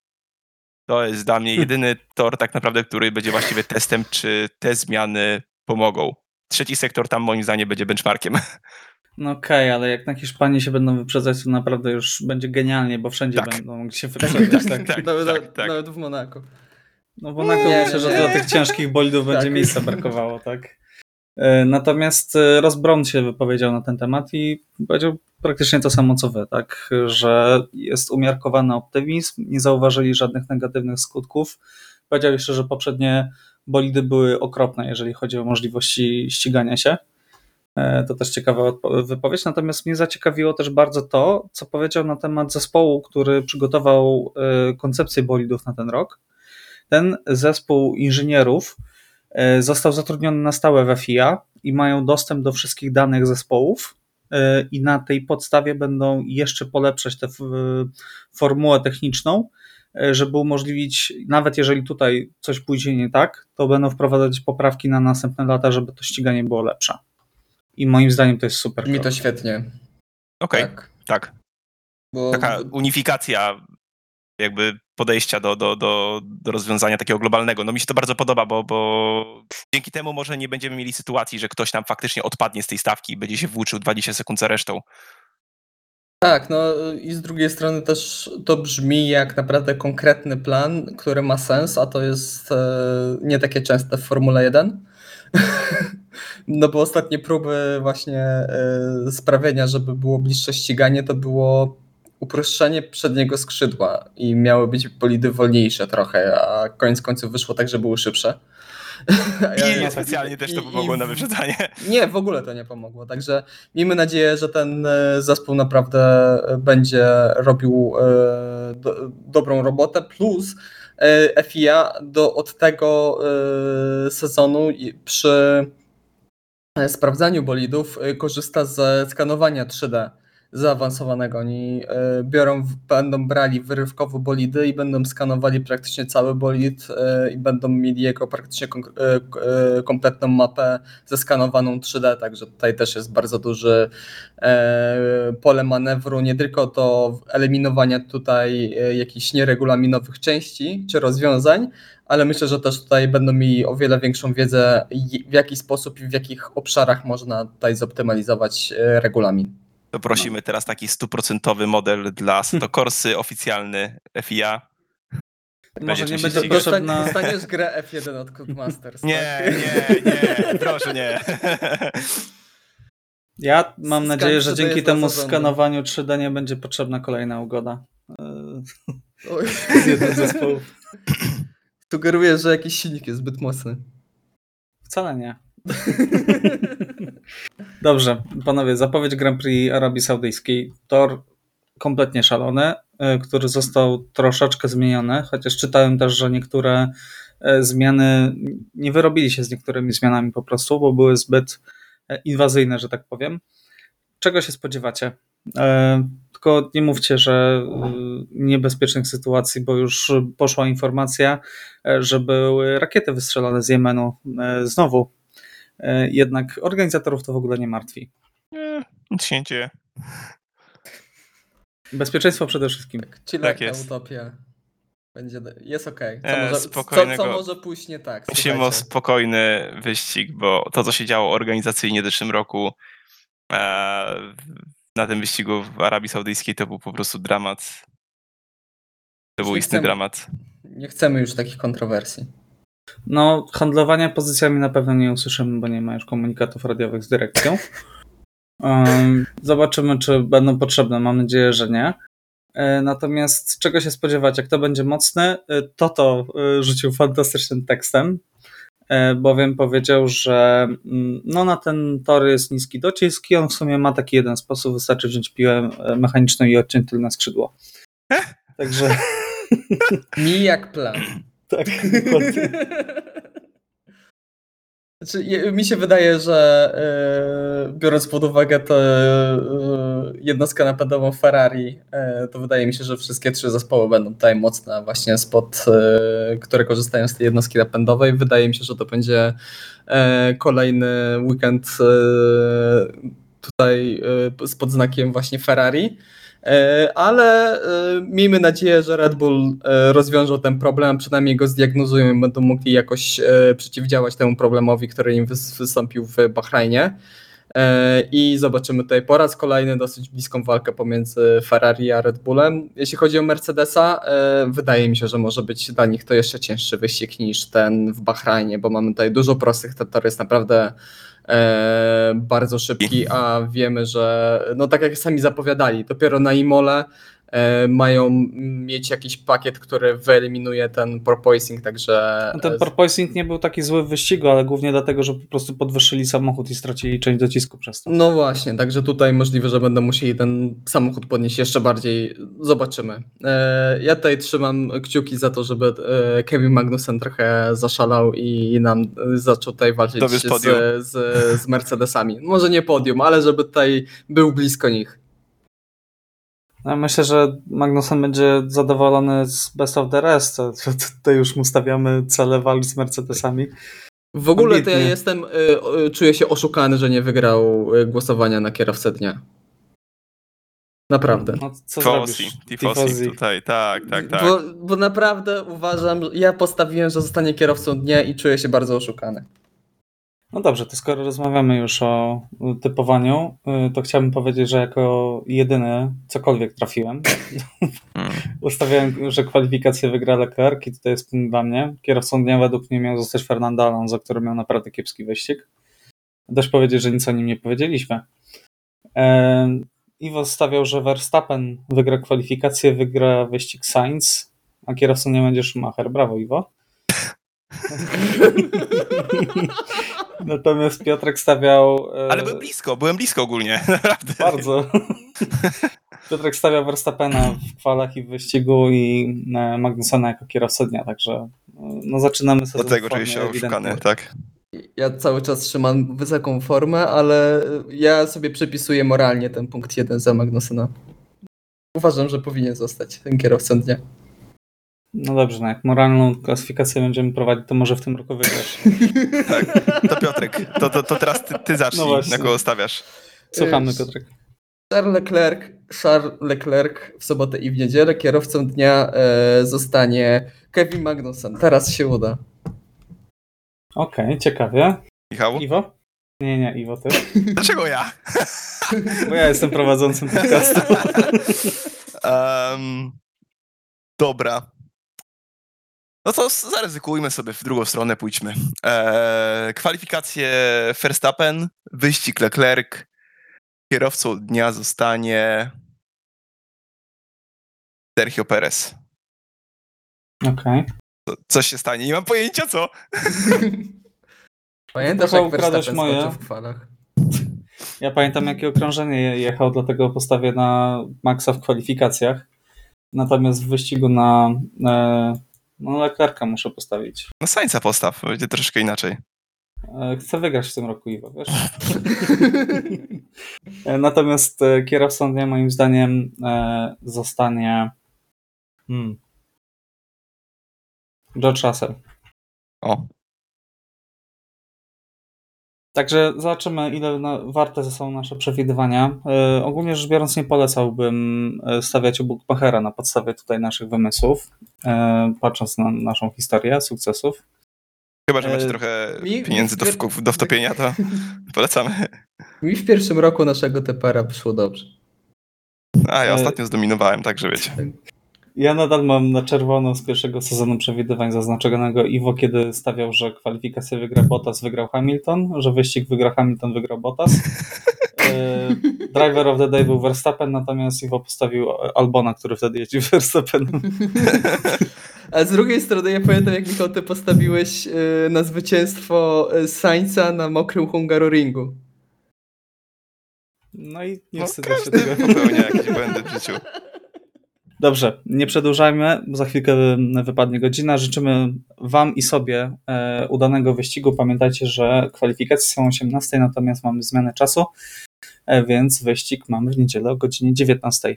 To jest dla mnie jedyny tor tak naprawdę, który będzie właściwie testem, czy te zmiany pomogą trzeci sektor tam moim zdaniem będzie benchmarkiem. No okej, okay, ale jak na Hiszpanii się będą wyprzedzać, to naprawdę już będzie genialnie, bo wszędzie tak. będą mogli się wyprzedzać. tak, tak, nawet, tak, tak. nawet w Monako. No w Monako nie, myślę, że do tych ciężkich bolidów będzie tak. miejsca brakowało, tak. E, natomiast e, Ross się wypowiedział na ten temat i powiedział praktycznie to samo co wy, tak, że jest umiarkowany optymizm, nie zauważyli żadnych negatywnych skutków. Powiedział jeszcze, że poprzednie bolidy były okropne, jeżeli chodzi o możliwości ścigania się. E, to też ciekawa wypowiedź. Natomiast mnie zaciekawiło też bardzo to, co powiedział na temat zespołu, który przygotował e, koncepcję bolidów na ten rok. Ten zespół inżynierów e, został zatrudniony na stałe w FIA i mają dostęp do wszystkich danych zespołów i na tej podstawie będą jeszcze polepszać tę formułę techniczną, żeby umożliwić, nawet jeżeli tutaj coś pójdzie nie tak, to będą wprowadzać poprawki na następne lata, żeby to ściganie było lepsze. I moim zdaniem to jest super. Mi to świetnie. Okej, okay, tak. tak. Bo... Taka unifikacja jakby podejścia do, do, do, do rozwiązania takiego globalnego. No mi się to bardzo podoba, bo, bo dzięki temu może nie będziemy mieli sytuacji, że ktoś nam faktycznie odpadnie z tej stawki i będzie się włóczył 20 sekund za resztą. Tak, no i z drugiej strony też to brzmi jak naprawdę konkretny plan, który ma sens, a to jest e, nie takie częste w Formule 1. (laughs) No bo ostatnie próby właśnie e, sprawienia, żeby było bliższe ściganie, to było uproszczenie przedniego skrzydła i miały być bolidy wolniejsze trochę, a koniec końców wyszło tak, że były szybsze. (laughs) I nie specjalnie też to pomogło na wyprzedzanie. Nie, w ogóle to nie pomogło. Także miejmy nadzieję, że ten e, zespół naprawdę e, będzie robił e, do, dobrą robotę. Plus FIA do, od tego sezonu przy sprawdzaniu bolidów korzysta ze skanowania 3D zaawansowanego. Oni e, biorą, będą brali wyrywkowo bolidy i będą skanowali praktycznie cały bolid e, i będą mieli jego praktycznie e, kompletną mapę zeskanowaną 3D, także tutaj też jest bardzo duży pole manewru, nie tylko do eliminowania tutaj jakichś nieregulaminowych części czy rozwiązań, ale myślę, że też tutaj będą mieli o wiele większą wiedzę, w jaki sposób i w jakich obszarach można tutaj zoptymalizować regulamin. To prosimy teraz taki stuprocentowy model dla (laughs) Stokorsy, oficjalny FIA. Może nie będzie doszedł na... Dostaniesz grę F1 od Codemasters. Nie, tak? nie, nie, proszę nie. (laughs) Ja mam nadzieję, że dzięki temu skanowaniu 3D nie będzie potrzebna kolejna ugoda. Oj. (laughs) z jednym zespołów. Sugerujesz, że jakiś silnik jest zbyt mocny. Wcale nie. Dobrze, panowie, zapowiedź Grand Prix Arabii Saudyjskiej. Tor kompletnie szalony, e, który został troszeczkę zmieniony, chociaż czytałem też, że niektóre e, zmiany nie wyrobili się z niektórymi zmianami po prostu, bo były zbyt e, inwazyjne, że tak powiem. Czego się spodziewacie? Tylko nie mówcie, że niebezpiecznych sytuacji, bo już poszła informacja, że były rakiety wystrzelane z Jemenu znowu. Jednak organizatorów to w ogóle nie martwi. Nie, nic się nie dzieje. Bezpieczeństwo przede wszystkim. Tak, tak jest. utopia. Będzie, jest okej. Okay. Co, e, może, co, co może pójść nie tak? Musimy o spokojny wyścig, bo to, co się działo organizacyjnie w zeszłym roku e, na tym wyścigu w Arabii Saudyjskiej, to był po prostu dramat. To był istny chcemy, dramat. Nie chcemy już takich kontrowersji. No, handlowania pozycjami na pewno nie usłyszymy, bo nie ma już komunikatów radiowych z dyrekcją. (laughs) Zobaczymy, czy będą potrzebne. Mam nadzieję, że nie. E, natomiast czego się spodziewać? Jak to będzie mocny, e, to to e, rzucił fantastycznym tekstem, bowiem powiedział, że mm, no na ten tor jest niski docisk i on w sumie ma taki jeden sposób, wystarczy wziąć piłę mechaniczną i odciąć tylne skrzydło. Także... (laughs) Mi jak plan. Tak. (laughs) Znaczy, mi się wydaje, że yy, biorąc pod uwagę tę yy, jednostkę napędową Ferrari, yy, to wydaje mi się, że wszystkie trzy zespoły będą tutaj mocne właśnie spod, które korzystają z tej jednostki napędowej. Wydaje mi się, że to będzie kolejny weekend tutaj spod znakiem właśnie Ferrari. E, ale e, miejmy nadzieję, że Red Bull e, rozwiążą ten problem, przynajmniej go zdiagnozują i będą mogli jakoś przeciwdziałać temu problemowi, który im wystąpił w Bahrajnie. I zobaczymy tutaj po raz kolejny dosyć bliską walkę pomiędzy Ferrari a Red Bullem. Jeśli chodzi o Mercedesa, wydaje mi się, że może być dla nich to jeszcze cięższy wyścig niż ten w Bahrajnie, bo mamy tutaj dużo prostych, tor jest naprawdę bardzo szybki, a wiemy, że no tak jak sami zapowiadali, dopiero na Imole E, mają mieć jakiś pakiet, który wyeliminuje ten porpoising, także... No ten porpoising nie był taki zły w wyścigu, ale głównie dlatego, że po prostu podwyższyli samochód i stracili część docisku przez to. No właśnie, także tutaj możliwe, że będą musieli ten samochód podnieść jeszcze bardziej. Zobaczymy. E, ja tutaj trzymam kciuki za to, żeby e, Kevin Magnussen trochę zaszalał i nam zaczął tutaj walczyć z, z, z Mercedesami. Może nie podium, ale żeby tutaj był blisko nich. Ja myślę, że Magnussen będzie zadowolony z Best of the Rest. Tutaj już mu stawiamy cele walk z Mercedesami. W ogóle to ja jestem, y, y, czuję się oszukany, że nie wygrał y, głosowania na kierowcę dnia. Naprawdę. No, co Tifosi, Tifosi tutaj, tak, tak, tak. Bo, bo naprawdę uważam, ja postawiłem, że zostanie kierowcą dnia i czuję się bardzo oszukany. No dobrze, to skoro rozmawiamy już o typowaniu, y, to chciałbym powiedzieć, że jako jedyny cokolwiek trafiłem. Hmm. (laughs) Ustawiałem, że kwalifikację wygra Leclerc i tutaj jest punkt dla mnie. Kierowcą dnia według mnie miał zostać Fernando Alonso, który miał naprawdę kiepski wyścig. Dość powiedzieć, że nic o nim nie powiedzieliśmy. Iwo stawiał, że Verstappen wygra kwalifikację, wygra wyścig Sainz, a kierowcą nie będzie Schumacher. Brawo, Iwo. (laughs) Natomiast Piotrek stawiał. E, Ale byłem blisko, byłem blisko ogólnie, (laughs) naprawdę. Bardzo. (laughs) Piotrek stawiał Verstappena w kwalach i w wyścigu i e, Magnusena jako kierowcę dnia, także e, no zaczynamy sobie. Do tego czuję się oszukany, tak. Ja cały czas trzymam wysoką formę, ale ja sobie przypisuję moralnie ten punkt jeden za Magnusena. Uważam, że powinien zostać tym kierowcą dnia. No dobrze, no jak moralną klasyfikację będziemy prowadzić, to może w tym roku wygrasz. (laughs) tak, to Piotrek, to, to, to teraz ty, ty zacznij, no na kogo stawiasz. Słuchamy, Piotrek. Charles Leclerc, Charles Leclerc w sobotę i w niedzielę. Kierowcą dnia e, zostanie Kevin Magnussen. Teraz się uda. Okej, okay, ciekawie. Michał? Iwo? Nie, nie, Iwo ty. (laughs) Dlaczego ja? (laughs) Bo ja jestem prowadzącym podcastu. um, dobra. No to zaryzykujmy sobie w drugą stronę, pójdźmy. Eee, kwalifikacje Verstappen, wyścig Leclerc, kierowcą dnia zostanie Sergio Perez. Okej. Co, coś się stanie, nie mam pojęcia co. (laughs) Pamiętasz Trochę jak ukradłeś Verstappen moje. skoczył w kwalach? Ja pamiętam, jakie okrążenie je- jechał, dlatego postawię na Maxa w kwalifikacjach. Natomiast w wyścigu na e, no Leclerca muszę postawić. No Sainza postaw, będzie troszkę inaczej. E, Chcę wygrać w tym roku, Iwo, wiesz? (laughs) E, Natomiast e, kierowcą dnia moim zdaniem zostanie hmm, George Russell. O, Także zobaczymy, ile na, warte są nasze przewidywania. E, ogólnie rzecz biorąc, nie polecałbym e, stawiać u Bookmachera na podstawie tutaj naszych wymysłów, e, patrząc na naszą historię sukcesów. chyba, że macie E, trochę mi- pieniędzy do, wk- do wtopienia, to (laughs) polecamy. Mi w pierwszym roku naszego TPR-a wyszło dobrze. A ja ostatnio zdominowałem, także wiecie. Ja nadal mam na czerwono z pierwszego sezonu przewidywań zaznaczonego Iwo, kiedy stawiał, że kwalifikację wygra Bottas, wygrał Hamilton, że wyścig wygra Hamilton, wygrał Bottas. (laughs) E, Driver of the Day był Verstappen, natomiast Iwo postawił Albona, który wtedy jeździł (laughs) Verstappenem. A z drugiej strony ja pamiętam jak Michał ty postawiłeś y, na zwycięstwo y, Sainza na mokrym Hungaroringu. No i nie No, wstydzę się tego. popełnia jakieś błędy w życiu. Dobrze, nie przedłużajmy, bo za chwilkę wypadnie godzina. Życzymy Wam i sobie e, udanego wyścigu. Pamiętajcie, że kwalifikacje są o 18, natomiast mamy zmianę czasu, e, więc wyścig mamy w niedzielę o godzinie 19.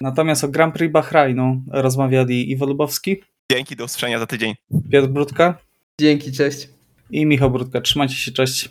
Natomiast o Grand Prix Bahrainu rozmawiali Iwo Lubowski, Dzięki, do usłyszenia za tydzień. Piotr Brudka Dzięki, cześć. i Michał Brudka. Trzymajcie się, cześć.